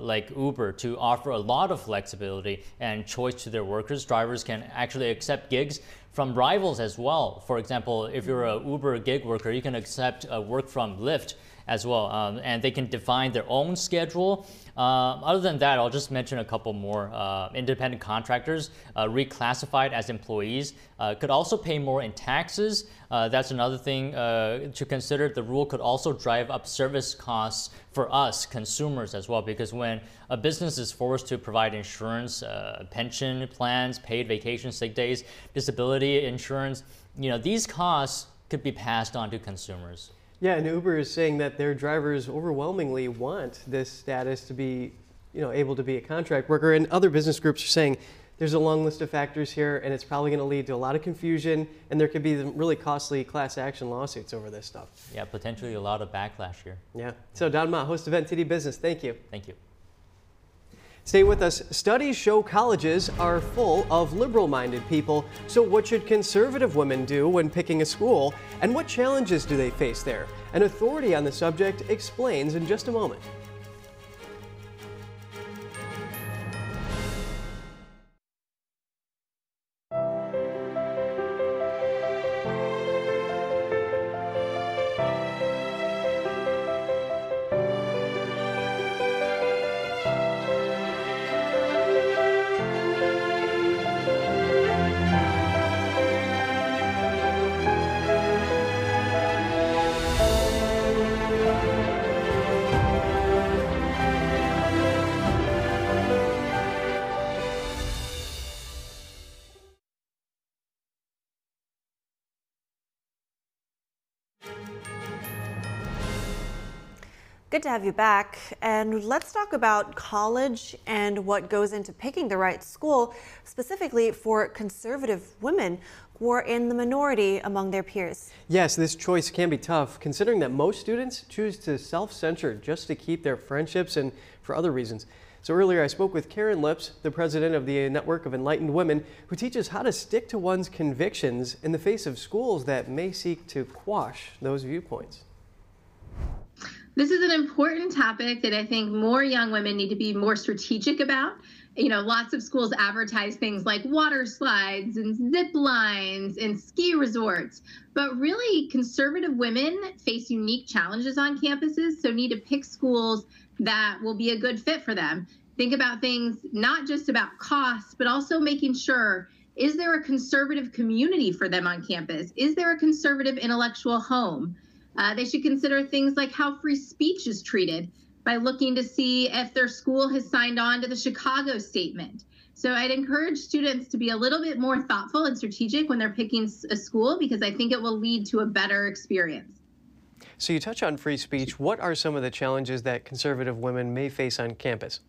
[SPEAKER 22] like Uber, to offer a lot of flexibility and choice to their workers. Drivers can actually accept gigs from rivals as well. For example, if you're a Uber gig worker, you can accept work from Lyft as well. Um, and they can define their own schedule. Uh, other than that, I'll just mention a couple more. Uh, independent contractors uh, reclassified as employees uh, could also pay more in taxes. Uh, that's another thing uh, to consider. The rule could also drive up service costs for us, consumers, as well, because when a business is forced to provide insurance, pension plans, paid vacation, sick days, disability insurance, you know, these costs could be passed on to consumers.
[SPEAKER 1] Yeah, and Uber is saying that their drivers overwhelmingly want this status to be, you know, able to be a contract worker. And other business groups are saying there's a long list of factors here, and it's probably going to lead to a lot of confusion, and there could be really costly class action lawsuits over this stuff.
[SPEAKER 22] Yeah, potentially a lot of backlash here.
[SPEAKER 1] Yeah. So Don Ma, host of NTD Business, thank you.
[SPEAKER 22] Thank you.
[SPEAKER 1] Stay with us. Studies show colleges are full of liberal minded people. So, what should conservative women do when picking a school? And what challenges do they face there? An authority on the subject explains in just a moment.
[SPEAKER 2] To have you back. And let's talk about college and what goes into picking the right school, specifically for conservative women who are in the minority among their peers.
[SPEAKER 1] Yes, this choice can be tough, considering that most students choose to self censor just to keep their friendships and for other reasons. So earlier I spoke with Karin Lips, the president of the Network of Enlightened Women, who teaches how to stick to one's convictions in the face of schools that may seek to quash those viewpoints.
[SPEAKER 23] This is an important topic that I think more young women need to be more strategic about. You know, lots of schools advertise things like water slides and zip lines and ski resorts, but really conservative women face unique challenges on campuses, so need to pick schools that will be a good fit for them. think about things not just about cost, but also making sure is there a conservative community for them on campus? Is there a conservative intellectual home? Uh, they should consider things like how free speech is treated by looking to see if their school has signed on to the Chicago Statement. So I'd encourage students to be a little bit more thoughtful and strategic when they're picking a school because I think it will lead to a better experience.
[SPEAKER 1] So you touch on free speech. What are some of the challenges that conservative women may face on campus?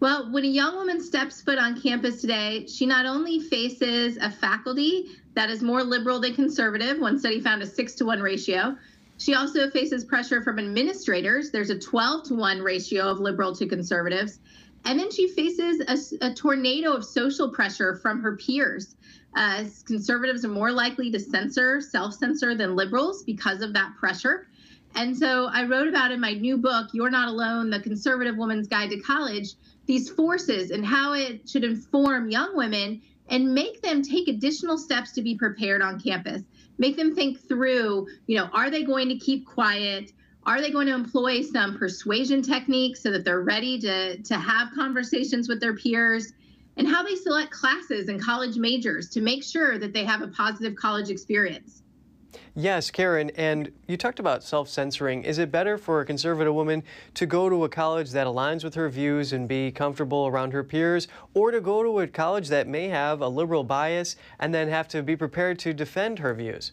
[SPEAKER 23] Well, when a young woman steps foot on campus today, she not only faces a faculty that is more liberal than conservative, one study found a six to one ratio. She also faces pressure from administrators. There's a 12 to 1 ratio of liberal to conservatives. And then she faces a, a tornado of social pressure from her peers. Uh, conservatives are more likely to censor, self censor than liberals because of that pressure. And so I wrote about in my new book, You're Not Alone The Conservative Woman's Guide to College, these forces and how it should inform young women and make them take additional steps to be prepared on campus. Make them think through, you know, are they going to keep quiet? Are they going to employ some persuasion techniques so that they're ready to, to have conversations with their peers? And how they select classes and college majors to make sure that they have a positive college experience.
[SPEAKER 1] Yes, Karin, and you talked about self censoring. Is it better for a conservative woman to go to a college that aligns with her views and be comfortable around her peers, or to go to a college that may have a liberal bias and then have to be prepared to defend her views?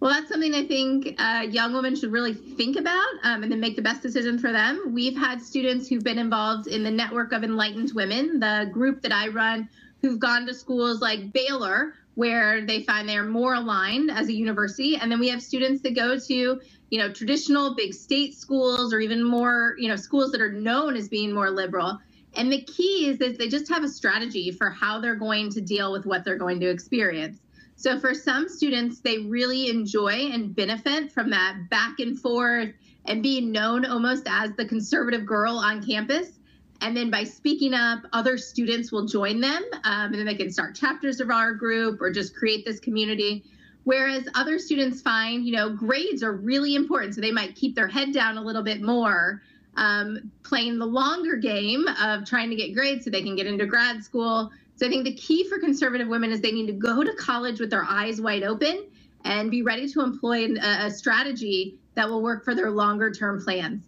[SPEAKER 23] Well, that's something I think uh, young women should really think about um, and then make the best decision for them. We've had students who've been involved in the Network of Enlightened Women, the group that I run, who've gone to schools like Baylor, where they find they're more aligned as a university. And then we have students that go to, you know, traditional big state schools or even more, you know, schools that are known as being more liberal. And the key is that they just have a strategy for how they're going to deal with what they're going to experience. So for some students, they really enjoy and benefit from that back and forth and being known almost as the conservative girl on campus. And then by speaking up, other students will join them. Um, and then they can start chapters of our group or just create this community. Whereas other students find, you know, grades are really important. So they might keep their head down a little bit more, um, playing the longer game of trying to get grades so they can get into grad school so I think the key for conservative women is they need to go to college with their eyes wide open and be ready to employ a, a strategy that will work for their longer term plans.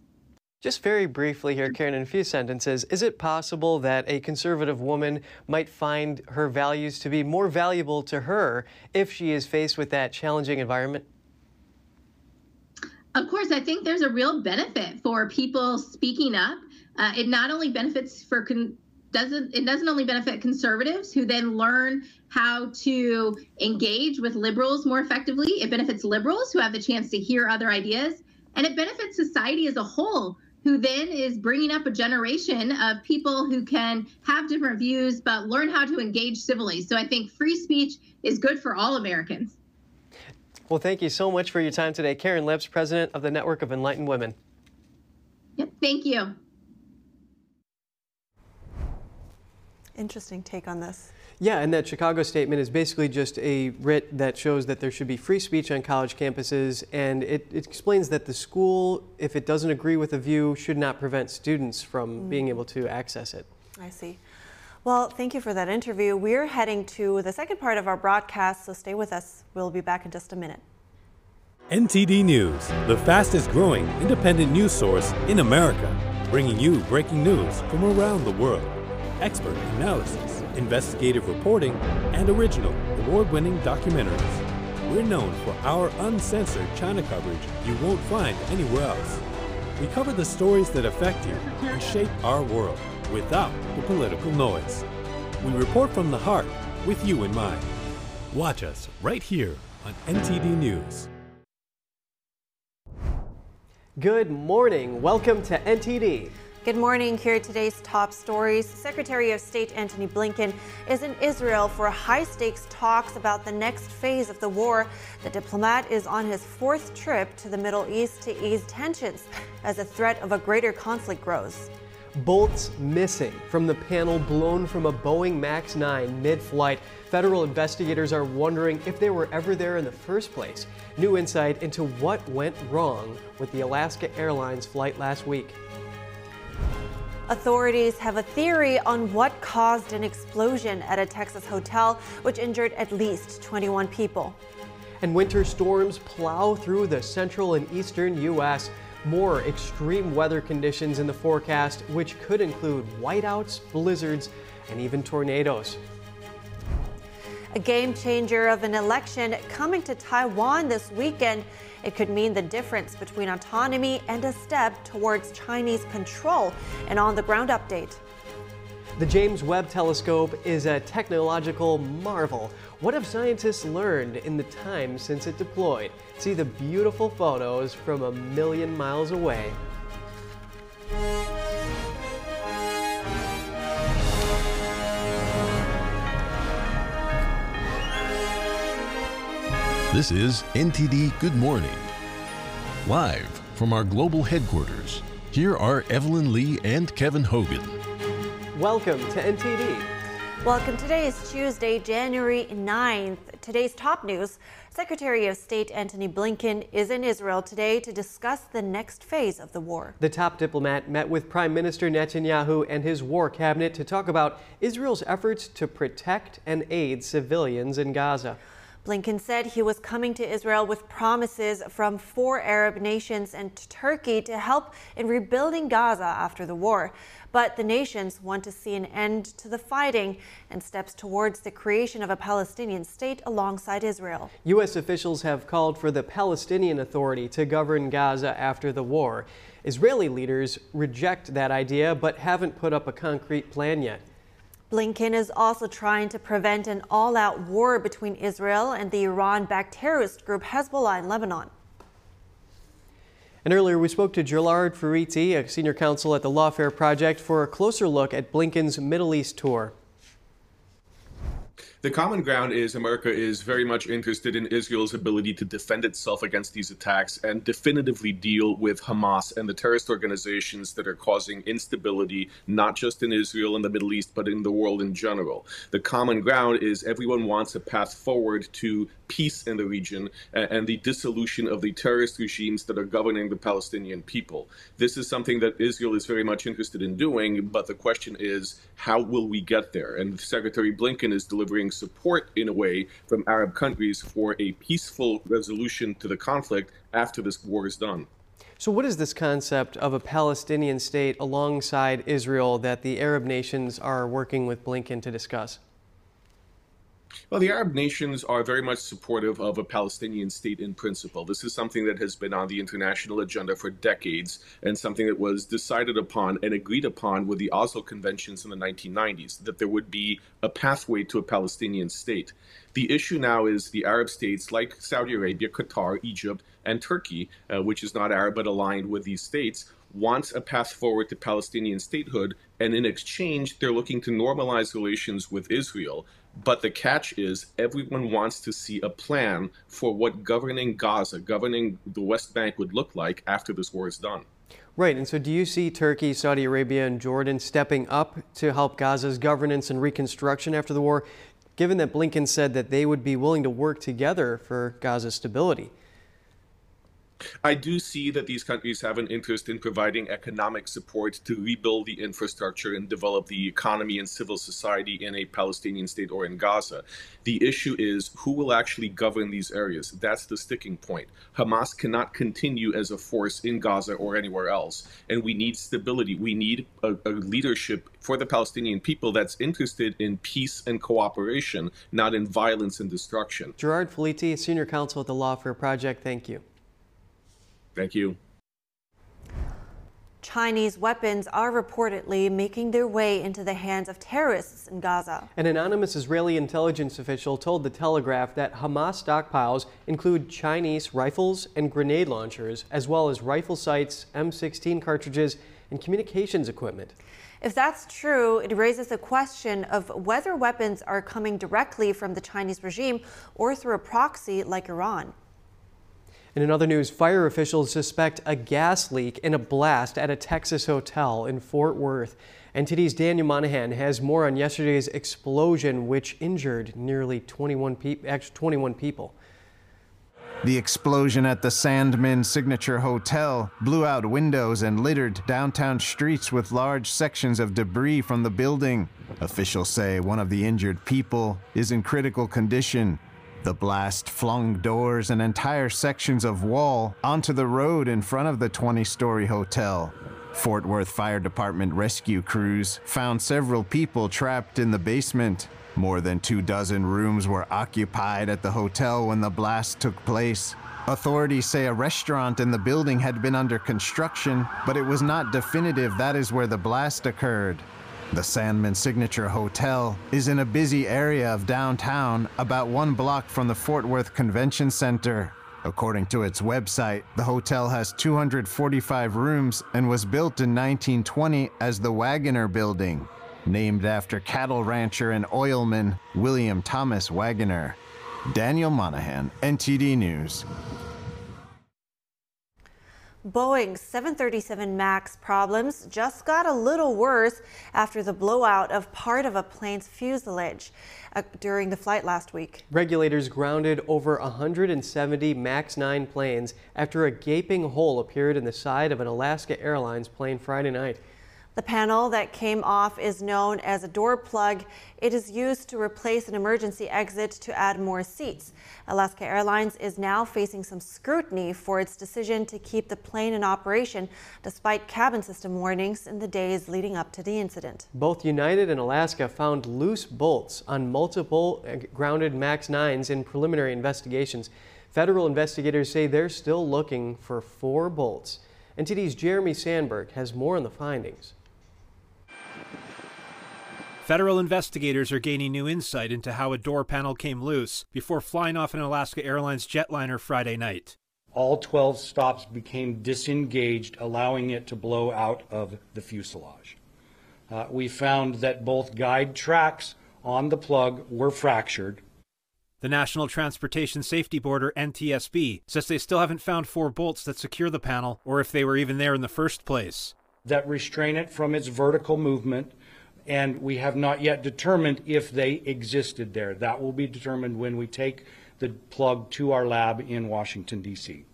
[SPEAKER 1] Just very briefly here, Karin, in a few sentences, is it possible that a conservative woman might find her values to be more valuable to her if she is faced with that challenging environment?
[SPEAKER 23] Of course, I think there's a real benefit for people speaking up. Uh, it not only benefits for con- doesn't it doesn't only benefit conservatives who then learn how to engage with liberals more effectively it benefits liberals who have the chance to hear other ideas and it benefits society as a whole who then is bringing up a generation of people who can have different views but learn how to engage civilly. So i think free speech is good for all americans.
[SPEAKER 1] Well thank you so much for your time today. Karin Lips president of the network of enlightened women.
[SPEAKER 23] Yep thank you.
[SPEAKER 2] Interesting take on this.
[SPEAKER 1] Yeah, and that Chicago statement is basically just a writ that shows that there should be free speech on college campuses, and it, it explains that the school, if it doesn't agree with a view, should not prevent students from mm. being able to access it.
[SPEAKER 2] I see. Well, thank you for that interview. We're heading to the second part of our broadcast, so stay with us. We'll be back in just a minute.
[SPEAKER 24] NTD News, the fastest growing independent news source in America, bringing you breaking news from around the world expert analysis, investigative reporting, and original, award winning documentaries. We're known for our uncensored China coverage you won't find anywhere else. We cover the stories that affect you and shape our world without the political noise. We report from the heart with you in mind. Watch us right here on NTD News.
[SPEAKER 1] Good morning. Welcome to NTD.
[SPEAKER 2] Good morning. Here are today's top stories. Secretary of State Antony Blinken is in Israel for high stakes talks about the next phase of the war. The diplomat is on his fourth trip to the Middle East to ease tensions as the threat of a greater conflict grows.
[SPEAKER 1] Bolts missing from the panel blown from a Boeing MAX 9 mid flight. Federal investigators are wondering if they were ever there in the first place. New insight into what went wrong with the Alaska Airlines flight last week.
[SPEAKER 2] Authorities have a theory on what caused an explosion at a Texas hotel, which injured at least 21 people.
[SPEAKER 1] And winter storms plow through the central and eastern U.S. More extreme weather conditions in the forecast, which could include whiteouts, blizzards, and even tornadoes.
[SPEAKER 2] A game changer of an election coming to Taiwan this weekend. It could mean the difference between autonomy and a step towards Chinese control. An on the ground update.
[SPEAKER 1] The James Webb Telescope is a technological marvel. What have scientists learned in the time since it deployed? See the beautiful photos from a million miles away.
[SPEAKER 3] This is NTD Good Morning. Live from our global headquarters, here are Evelyn Lee and Kevin Hogan.
[SPEAKER 1] Welcome to NTD.
[SPEAKER 2] Welcome. Today is Tuesday, January 9th. Today's top news Secretary of State Antony Blinken is in Israel today to discuss the next phase of the war.
[SPEAKER 1] The top diplomat met with Prime Minister Netanyahu and his war cabinet to talk about Israel's efforts to protect and aid civilians in Gaza.
[SPEAKER 2] Blinken said he was coming to Israel with promises from four Arab nations and Turkey to help in rebuilding Gaza after the war. But the nations want to see an end to the fighting and steps towards the creation of a Palestinian state alongside Israel.
[SPEAKER 1] U.S. officials have called for the Palestinian Authority to govern Gaza after the war. Israeli leaders reject that idea but haven't put up a concrete plan yet.
[SPEAKER 2] Blinken is also trying to prevent an all out war between Israel and the Iran backed terrorist group Hezbollah in Lebanon.
[SPEAKER 1] And earlier, we spoke to Gerard Filitti, a senior counsel at the Lawfare Project, for a closer look at Blinken's Middle East tour.
[SPEAKER 4] The common ground is America is very much interested in Israel's ability to defend itself against these attacks and definitively deal with Hamas and the terrorist organizations that are causing instability, not just in Israel and the Middle East, but in the world in general. The common ground is everyone wants a path forward to peace in the region and the dissolution of the terrorist regimes that are governing the Palestinian people. This is something that Israel is very much interested in doing, but the question is, how will we get there? And Secretary Blinken is delivering support in a way from Arab countries for a peaceful resolution to the conflict after this war is done.
[SPEAKER 1] So, what is this concept of a Palestinian state alongside Israel that the Arab nations are working with Blinken to discuss?
[SPEAKER 4] Well, the Arab nations are very much supportive of a Palestinian state in principle. This is something that has been on the international agenda for decades and something that was decided upon and agreed upon with the Oslo Conventions in the 1990s that there would be a pathway to a Palestinian state. The issue now is the Arab states like Saudi Arabia, Qatar, Egypt, and Turkey, uh, which is not Arab but aligned with these states, wants a path forward to Palestinian statehood, and in exchange, they're looking to normalize relations with Israel. But the catch is everyone wants to see a plan for what governing Gaza, governing the West Bank would look like after this war is done.
[SPEAKER 1] Right, and so do you see Turkey, Saudi Arabia, and Jordan stepping up to help Gaza's governance and reconstruction after the war, given that Blinken said that they would be willing to work together for Gaza's stability?
[SPEAKER 4] I do see that these countries have an interest in providing economic support to rebuild the infrastructure and develop the economy and civil society in a Palestinian state or in Gaza. The issue is who will actually govern these areas. That's the sticking point. Hamas cannot continue as a force in Gaza or anywhere else. And we need stability. We need a, a leadership for the Palestinian people that's interested in peace and cooperation, not in violence and destruction.
[SPEAKER 1] Gerard Filitti, Senior Counsel at the Lawfare Project, thank you.
[SPEAKER 4] Thank you.
[SPEAKER 2] Chinese weapons are reportedly making their way into the hands of terrorists in Gaza.
[SPEAKER 1] An anonymous Israeli intelligence official told The Telegraph that Hamas stockpiles include Chinese rifles and grenade launchers, as well as rifle sights, M16 cartridges, and communications equipment.
[SPEAKER 2] If that's true, it raises the question of whether weapons are coming directly from the Chinese regime or through a proxy like Iran.
[SPEAKER 1] And in other news, fire officials suspect a gas leak in a blast at a Texas hotel in Fort Worth. NTD's Daniel Monahan has more on yesterday's explosion, which injured nearly 21, pe 21 people.
[SPEAKER 9] The explosion at the Sandman Signature Hotel blew out windows and littered downtown streets with large sections of debris from the building. Officials say one of the injured people is in critical condition. The blast flung doors and entire sections of wall onto the road in front of the 20 story hotel. Fort Worth Fire Department rescue crews found several people trapped in the basement. More than two dozen rooms were occupied at the hotel when the blast took place. Authorities say a restaurant in the building had been under construction, but it was not definitive that is where the blast occurred. The Sandman Signature Hotel is in a busy area of downtown, about one block from the Fort Worth Convention Center. According to its website, the hotel has 245 rooms and was built in 1920 as the Waggoner Building, named after cattle rancher and oilman William Thomas Waggoner. Daniel Monahan, NTD News.
[SPEAKER 2] Boeing 737 MAX problems just got a little worse after the blowout of part of a plane's fuselage uh, during the flight last week.
[SPEAKER 1] Regulators grounded over 170 MAX 9 planes after a gaping hole appeared in the side of an Alaska Airlines plane Friday night.
[SPEAKER 2] The panel that came off is known as a door plug. It is used to replace an emergency exit to add more seats. Alaska Airlines is now facing some scrutiny for its decision to keep the plane in operation despite cabin system warnings in the days leading up to the incident.
[SPEAKER 1] Both United and Alaska found loose bolts on multiple uh, grounded MAX 9s in preliminary investigations. Federal investigators say they're still looking for four bolts. NTD's Jeremy Sandberg has more on the findings.
[SPEAKER 5] Federal investigators are gaining new insight into how a door panel came loose before flying off an Alaska Airlines jetliner Friday night.
[SPEAKER 25] All 12 stops became disengaged, allowing it to blow out of the fuselage. Uh, we found that both guide tracks on the plug were fractured.
[SPEAKER 5] The National Transportation Safety Board, or NTSB, says they still haven't found four bolts that secure the panel or if they were even there in the first place.
[SPEAKER 25] That restrain it from its vertical movement and we have not yet determined if they existed there. That will be determined when we take the plug to our lab in Washington, D.C.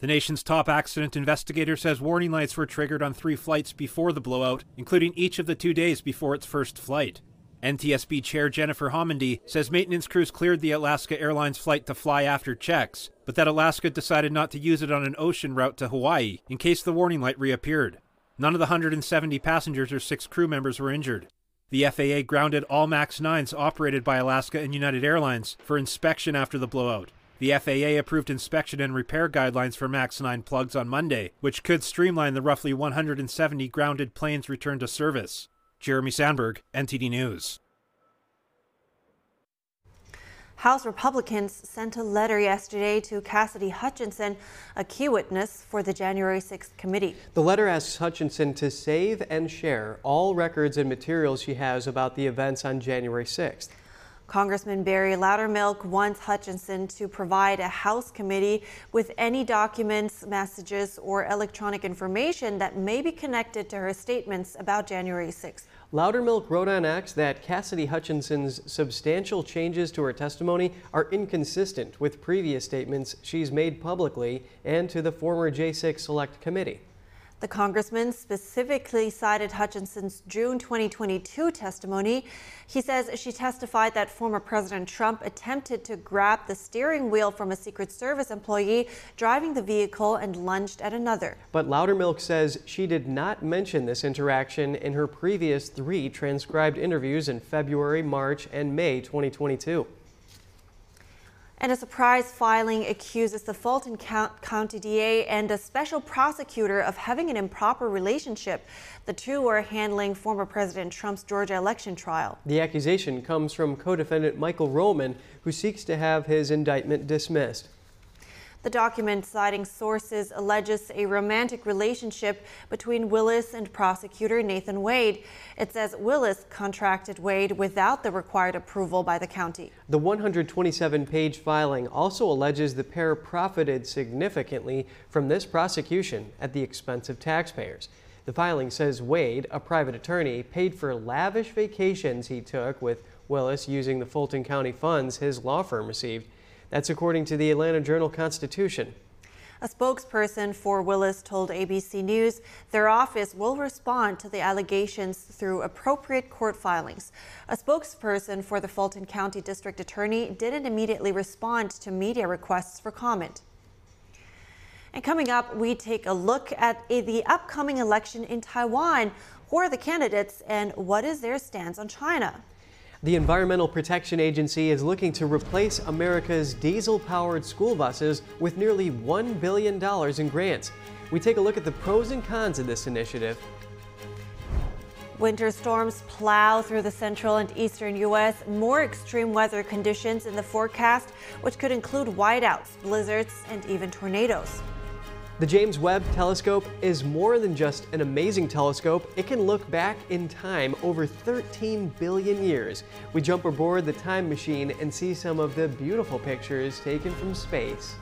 [SPEAKER 5] The nation's top accident investigator says warning lights were triggered on three flights before the blowout, including each of the two days before its first flight. NTSB Chair Jennifer Homendy says maintenance crews cleared the Alaska Airlines flight to fly after checks, but that Alaska decided not to use it on an ocean route to Hawaii in case the warning light reappeared. None of the 170 passengers or six crew members were injured. The FAA grounded all MAX 9s operated by Alaska and United Airlines for inspection after the blowout. The FAA approved inspection and repair guidelines for MAX 9 plugs on Monday, which could streamline the roughly 170 grounded planes' return to service. Jeremy Sandberg, NTD News.
[SPEAKER 2] House Republicans sent a letter yesterday to Cassidy Hutchinson, a key witness for the January 6th committee.
[SPEAKER 1] The letter asks Hutchinson to save and share all records and materials she has about the events on January 6th.
[SPEAKER 2] Congressman Barry Loudermilk wants Hutchinson to provide a House committee with any documents, messages, or electronic information that may be connected to her statements about January 6th.
[SPEAKER 1] Loudermilk wrote on X that Cassidy Hutchinson's substantial changes to her testimony are inconsistent with previous statements she's made publicly and to the former J6 Select Committee.
[SPEAKER 2] The congressman specifically cited Hutchinson's June 2022 testimony. He says she testified that former President Trump attempted to grab the steering wheel from a Secret Service employee driving the vehicle and lunged at another.
[SPEAKER 1] But Loudermilk says she did not mention this interaction in her previous three transcribed interviews in February, March, and May 2022.
[SPEAKER 2] And a surprise filing accuses the Fulton County DA and a special prosecutor of having an improper relationship. The two were handling former President Trump's Georgia election trial.
[SPEAKER 1] The accusation comes from co-defendant Michael Roman, who seeks to have his indictment dismissed.
[SPEAKER 2] The document, citing sources, alleges a romantic relationship between Willis and prosecutor Nathan Wade. It says Willis contracted Wade without the required approval by the county.
[SPEAKER 1] The 127 page filing also alleges the pair profited significantly from this prosecution at the expense of taxpayers. The filing says Wade, a private attorney, paid for lavish vacations he took with Willis using the Fulton County funds his law firm received. That's according to the Atlanta Journal Constitution.
[SPEAKER 2] A spokesperson for Willis told ABC News their office will respond to the allegations through appropriate court filings. A spokesperson for the Fulton County District Attorney didn't immediately respond to media requests for comment. And coming up, we take a look at the upcoming election in Taiwan. Who are the candidates and what is their stance on China?
[SPEAKER 1] The Environmental Protection Agency is looking to replace America's diesel powered school buses with nearly $1 billion in grants. We take a look at the pros and cons of this initiative.
[SPEAKER 2] Winter storms plow through the central and eastern U.S. More extreme weather conditions in the forecast, which could include whiteouts, blizzards, and even tornadoes.
[SPEAKER 1] The James Webb Telescope is more than just an amazing telescope. It can look back in time over 13 billion years. We jump aboard the time machine and see some of the beautiful pictures taken from space.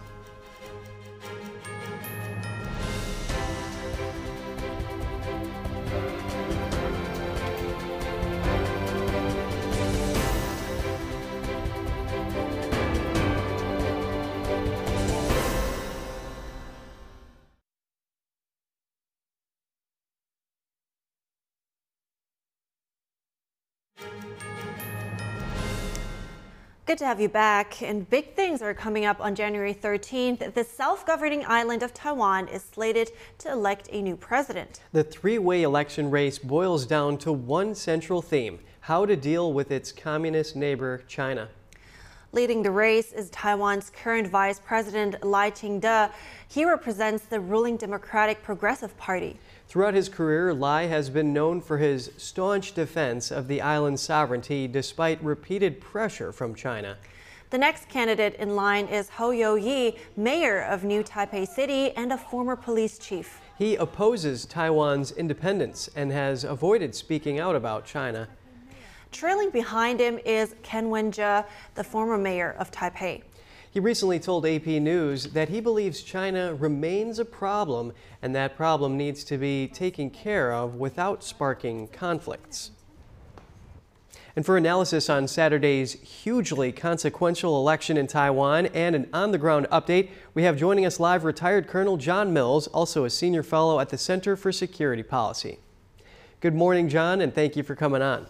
[SPEAKER 2] Good to have you back. And big things are coming up on January 13th. The self governing island of Taiwan is slated to elect a new president.
[SPEAKER 1] The three way election race boils down to one central theme how to deal with its communist neighbor, China.
[SPEAKER 2] Leading the race is Taiwan's current Vice President Lai Ching-te. He represents the ruling Democratic Progressive Party.
[SPEAKER 1] Throughout his career, Lai has been known for his staunch defense of the island's sovereignty despite repeated pressure from China.
[SPEAKER 2] The next candidate in line is Hou Yu-ih, mayor of New Taipei City and a former police chief.
[SPEAKER 1] He opposes Taiwan's independence and has avoided speaking out about China.
[SPEAKER 2] Trailing behind him is Ko Wen-je, the former mayor of Taipei.
[SPEAKER 1] He recently told AP News that he believes China remains a problem and that problem needs to be taken care of without sparking conflicts. And for analysis on Saturday's hugely consequential election in Taiwan and an on the ground update, we have joining us live retired Colonel John Mills, also a senior fellow at the Center for Security Policy. Good morning, John, and thank you for coming on.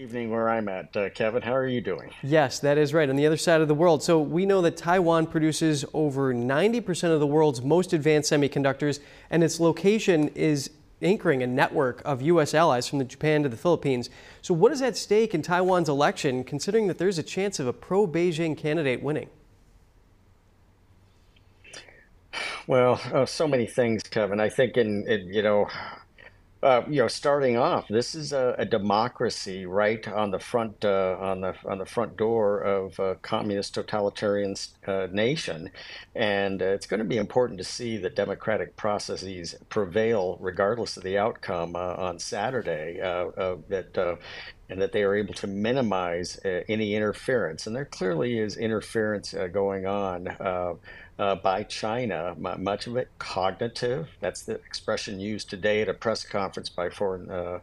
[SPEAKER 26] Evening where I'm at. Uh, Kevin, how are you doing?
[SPEAKER 1] Yes, that is right. On the other side of the world. So we know that Taiwan produces over 90% of the world's most advanced semiconductors, and its location is anchoring a network of U.S. allies from the Japan to the Philippines. So what is at stake in Taiwan's election, considering that there's a chance of a pro-Beijing candidate winning?
[SPEAKER 26] Well, uh, so many things, Kevin. I think in, in you know uh, you know, starting off, this is a, a democracy right on the front uh, on the on the front door of a communist totalitarian uh, nation, and uh, it's going to be important to see that democratic processes prevail regardless of the outcome uh, on Saturday. Uh, that and that they are able to minimize any interference, and there clearly is interference going on uh, by China, much of it cognitive. That's the expression used today at a press conference by foreign, uh,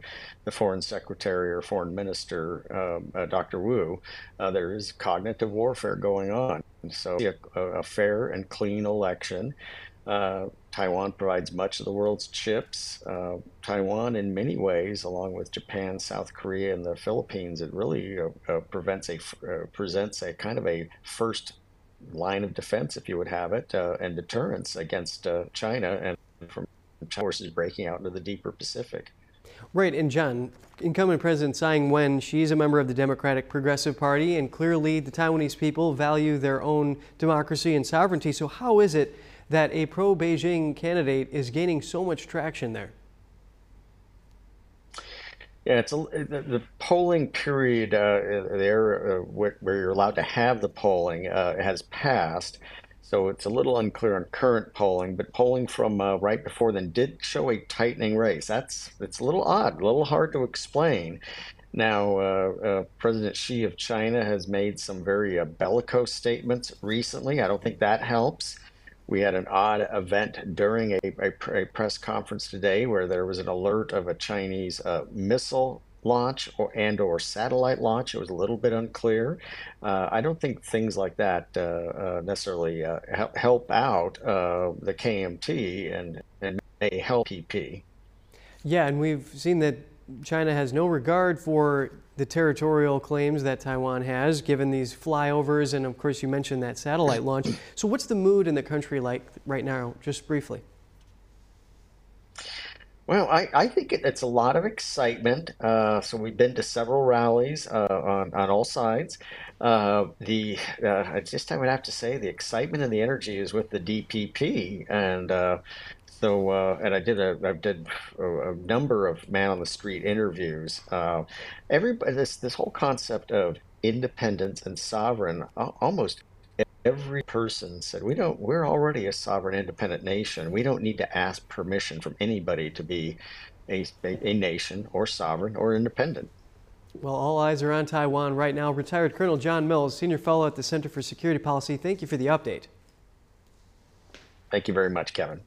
[SPEAKER 26] the foreign secretary or foreign minister, um, uh, Dr. Wu. Uh, there is cognitive warfare going on. So, a, a fair and clean election. Uh, Taiwan provides much of the world's chips. Uh, Taiwan, in many ways, along with Japan, South Korea, and the Philippines, it really prevents a presents a kind of a first line of defense, if you would have it, uh, and deterrence against uh, China and from forces breaking out into the deeper Pacific.
[SPEAKER 1] Right, and John, incumbent President Tsai Ing-wen, she's a member of the Democratic Progressive Party, and clearly the Taiwanese people value their own democracy and sovereignty. So how is it that a pro-Beijing candidate is gaining so much traction there?
[SPEAKER 26] Yeah, it's a, the, the polling period uh, there uh, where, where, you're allowed to have the polling uh, has passed. So it's a little unclear on current polling, but polling from uh, right before then did show a tightening race. That's it's a little odd, a little hard to explain. Now, uh, uh, President Xi of China has made some very bellicose statements recently. I don't think that helps. We had an odd event during a, a, a, press conference today where there was an alert of a Chinese uh, missile launch or and or satellite launch. It was a little bit unclear. Uh, I don't think things like that uh, uh, necessarily uh, help out uh, the KMT and, and may help DPP.
[SPEAKER 1] Yeah, and we've seen that China has no regard for the territorial claims that Taiwan has, given these flyovers, and of course you mentioned that satellite launch. So what's the mood in the country like right now, just briefly?
[SPEAKER 26] Well, I, I think it, it's a lot of excitement. Uh, so we've been to several rallies uh, on, on all sides. Uh, the uh, just I would have to say the excitement and the energy is with the DPP, and uh, so uh, and I did a I did a, a, number of man on the street interviews. everybody this this whole concept of independence and sovereign almost every person said we don't we're already a sovereign independent nation. We don't need to ask permission from anybody to be a, a, nation or sovereign or independent.
[SPEAKER 1] Well all eyes are on taiwan right now. Retired colonel john mills senior fellow at the center for security policy thank you for the update.
[SPEAKER 26] Thank you very much kevin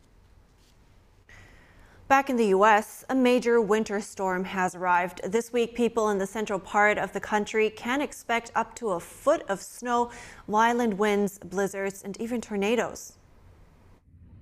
[SPEAKER 2] Back in the U.S., a major winter storm has arrived. This week, people in the central part of the country can expect up to a foot of snow, violent winds, blizzards, and even tornadoes.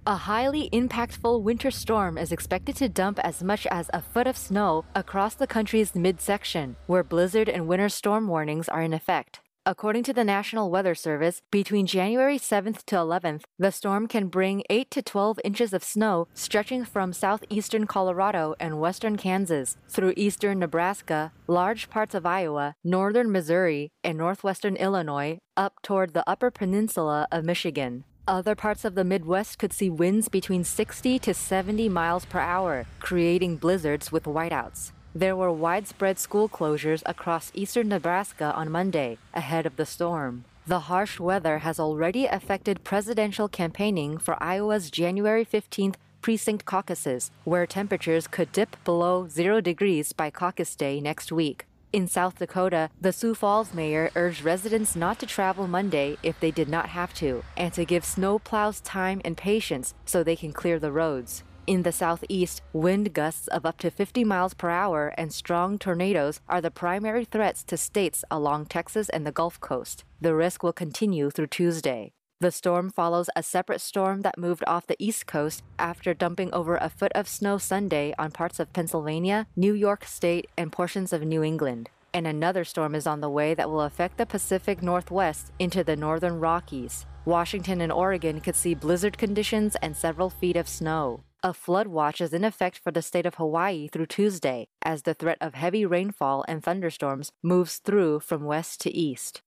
[SPEAKER 27] A highly impactful winter storm is expected to dump as much as a foot of snow across the country's midsection, where blizzard and winter storm warnings are in effect. According to the National Weather Service, between January 7th to 11th, the storm can bring 8 to 12 inches of snow stretching from southeastern Colorado and western Kansas through eastern Nebraska, large parts of Iowa, northern Missouri, and northwestern Illinois up toward the upper peninsula of Michigan. Other parts of the Midwest could see winds between 60 to 70 miles per hour, creating blizzards with whiteouts. There were widespread school closures across eastern Nebraska on Monday, ahead of the storm. The harsh weather has already affected presidential campaigning for Iowa's January 15th precinct caucuses, where temperatures could dip below zero degrees by caucus day next week. In South Dakota, the Sioux Falls mayor urged residents not to travel Monday if they did not have to, and to give snowplows time and patience so they can clear the roads. In the southeast, wind gusts of up to 50 miles per hour and strong tornadoes are the primary threats to states along Texas and the Gulf Coast. The risk will continue through Tuesday. The storm follows a separate storm that moved off the East Coast after dumping over a foot of snow Sunday on parts of Pennsylvania, New York State, and portions of New England. And another storm is on the way that will affect the Pacific Northwest into the northern Rockies. Washington and Oregon could see blizzard conditions and several feet of snow. A flood watch is in effect for the state of Hawaii through Tuesday as the threat of heavy rainfall and thunderstorms moves through from west to east.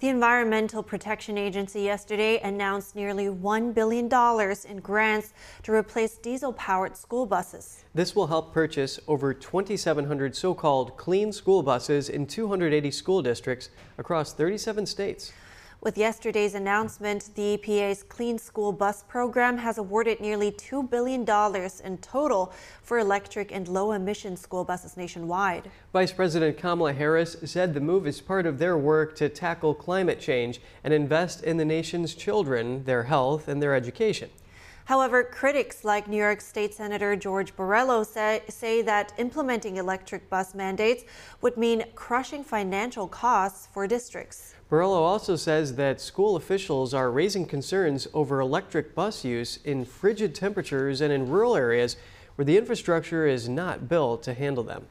[SPEAKER 2] The Environmental Protection Agency yesterday announced nearly $1 billion in grants to replace diesel powered school buses.
[SPEAKER 1] This will help purchase over 2,700 so called clean school buses in 280 school districts across 37 states.
[SPEAKER 2] With yesterday's announcement, the EPA's Clean School Bus Program has awarded nearly $2 billion in total for electric and low emission school buses nationwide.
[SPEAKER 1] Vice President Kamala Harris said the move is part of their work to tackle climate change and invest in the nation's children, their health, and their education.
[SPEAKER 2] However, critics like New York State Senator George Borrello say, say that implementing electric bus mandates would mean crushing financial costs for districts.
[SPEAKER 1] Borrello also says that school officials are raising concerns over electric bus use in frigid temperatures and in rural areas where the infrastructure is not built to handle them.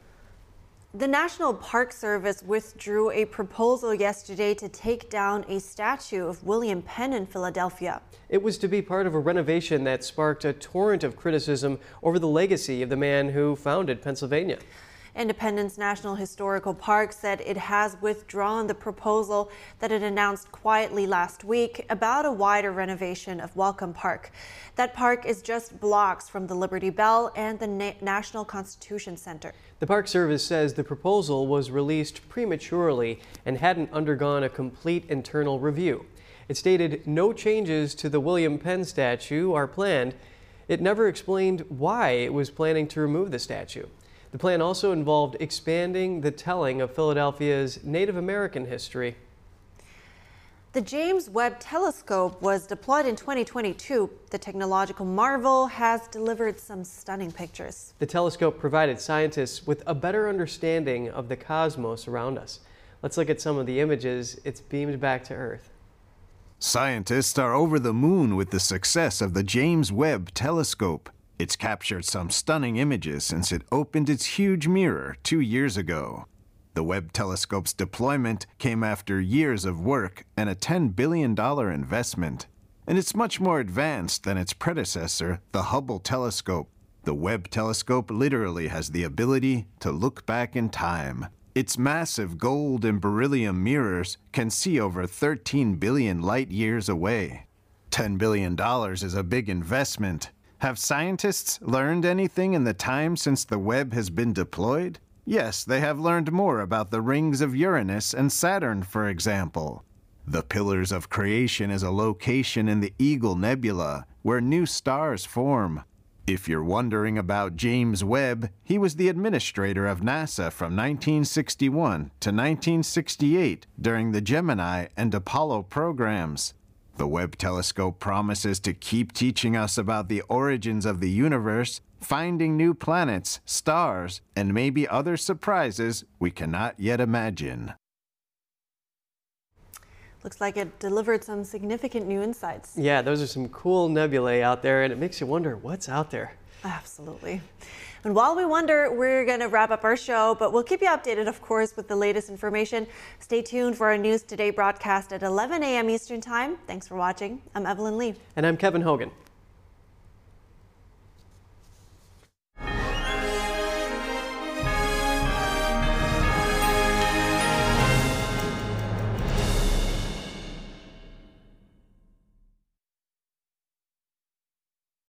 [SPEAKER 2] The National Park Service withdrew a proposal yesterday to take down a statue of William Penn in Philadelphia.
[SPEAKER 1] It was to be part of a renovation that sparked a torrent of criticism over the legacy of the man who founded Pennsylvania.
[SPEAKER 2] Independence National Historical Park said it has withdrawn the proposal that it announced quietly last week about a wider renovation of Welcome Park. That park is just blocks from the Liberty Bell and the Na National Constitution Center.
[SPEAKER 1] The Park Service says the proposal was released prematurely and hadn't undergone a complete internal review. It stated no changes to the William Penn statue are planned. It never explained why it was planning to remove the statue. The plan also involved expanding the telling of Philadelphia's Native American history.
[SPEAKER 2] The James Webb Telescope was deployed in 2022. The technological marvel has delivered some stunning pictures.
[SPEAKER 1] The telescope provided scientists with a better understanding of the cosmos around us. Let's look at some of the images it's beamed back to Earth.
[SPEAKER 9] Scientists are over the moon with the success of the James Webb Telescope. It's captured some stunning images since it opened its huge mirror two years ago. The Webb telescope's deployment came after years of work and a $10 billion investment. And it's much more advanced than its predecessor, the Hubble telescope. The Webb telescope literally has the ability to look back in time. Its massive gold and beryllium mirrors can see over 13 billion light years away. $10 billion is a big investment. Have scientists learned anything in the time since the Webb has been deployed? Yes, they have learned more about the rings of Uranus and Saturn, for example. The Pillars of Creation is a location in the Eagle Nebula where new stars form. If you're wondering about James Webb, he was the administrator of NASA from 1961 to 1968 during the Gemini and Apollo programs. The Webb telescope promises to keep teaching us about the origins of the universe finding new planets, stars, and maybe other surprises we cannot yet imagine.
[SPEAKER 2] Looks like it delivered some significant new insights.
[SPEAKER 1] Yeah, those are some cool nebulae out there, and it makes you wonder what's out there.
[SPEAKER 2] Absolutely. And while we wonder, we're going to wrap up our show, but we'll keep you updated, of course, with the latest information. Stay tuned for our News Today broadcast at 11 a.m. Eastern Time. Thanks for watching. I'm Evelyn Lee.
[SPEAKER 1] And I'm Kevin Hogan.